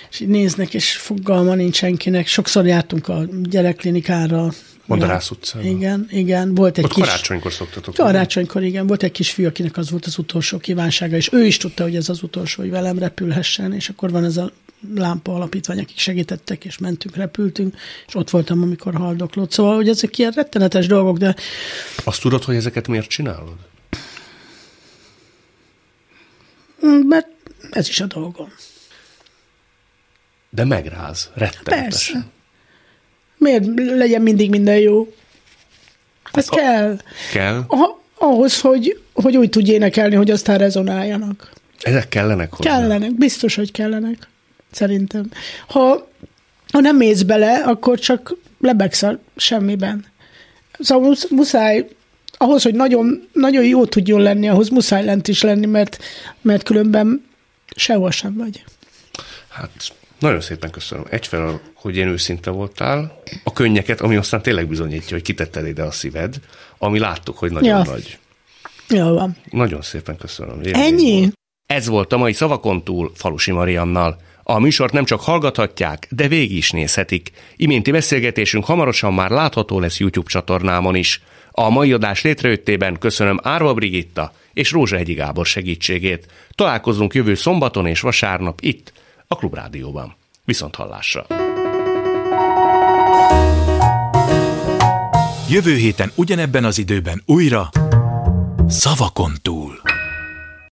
És így néznek, és fogalma nincs senkinek. Sokszor jártunk a gyerekklinikára. Madarász utcában. Igen, igen. Volt egy Ott kis... karácsonykor szoktatok. Karácsonykor igen, volt egy kis fiú, akinek az volt az utolsó kívánsága, és ő is tudta, hogy ez az utolsó, hogy velem repülhessen, és akkor van ez a lámpa alapítvány, akik segítettek, és mentünk, repültünk, és ott voltam, amikor haldoklott. Szóval, hogy ezek ilyen rettenetes dolgok, de Azt tudod, hogy ezeket miért csinálod? mm, mert ez is a dolgom. De megráz, rettenetesen. Persze. Miért legyen mindig minden jó? Ez A- kell. Kell? Ah, ahhoz, hogy, hogy úgy tudj énekelni, hogy aztán rezonáljanak. Ezek kellenek hozzá? Kellenek, biztos, hogy kellenek. Szerintem. Ha, ha nem mész bele, akkor csak lebegsz semmiben. Szóval musz- muszáj, ahhoz, hogy nagyon, nagyon jó tudjon lenni, ahhoz muszáj lent is lenni, mert, mert különben sehol sem vagy. Hát nagyon szépen köszönöm. Egyfelől, hogy én őszinte voltál, a könnyeket, ami aztán tényleg bizonyítja, hogy kitetted ide a szíved, ami láttuk, hogy nagyon Ja. nagy. Jó van. Nagyon szépen köszönöm. Élmény Ennyi? volt. Ez volt a mai Szavakon túl Falusi Mariannal. A műsort nem csak hallgathatják, de végig is nézhetik. Iménti beszélgetésünk hamarosan már látható lesz YouTube csatornámon is. A mai adás létrejöttében köszönöm Árva Brigitta és Rózsa Hegyi Gábor segítségét. Találkozunk jövő szombaton és vasárnap itt, a Klubrádióban. Viszont hallásra! Jövő héten ugyanebben az időben újra Szavakon túl.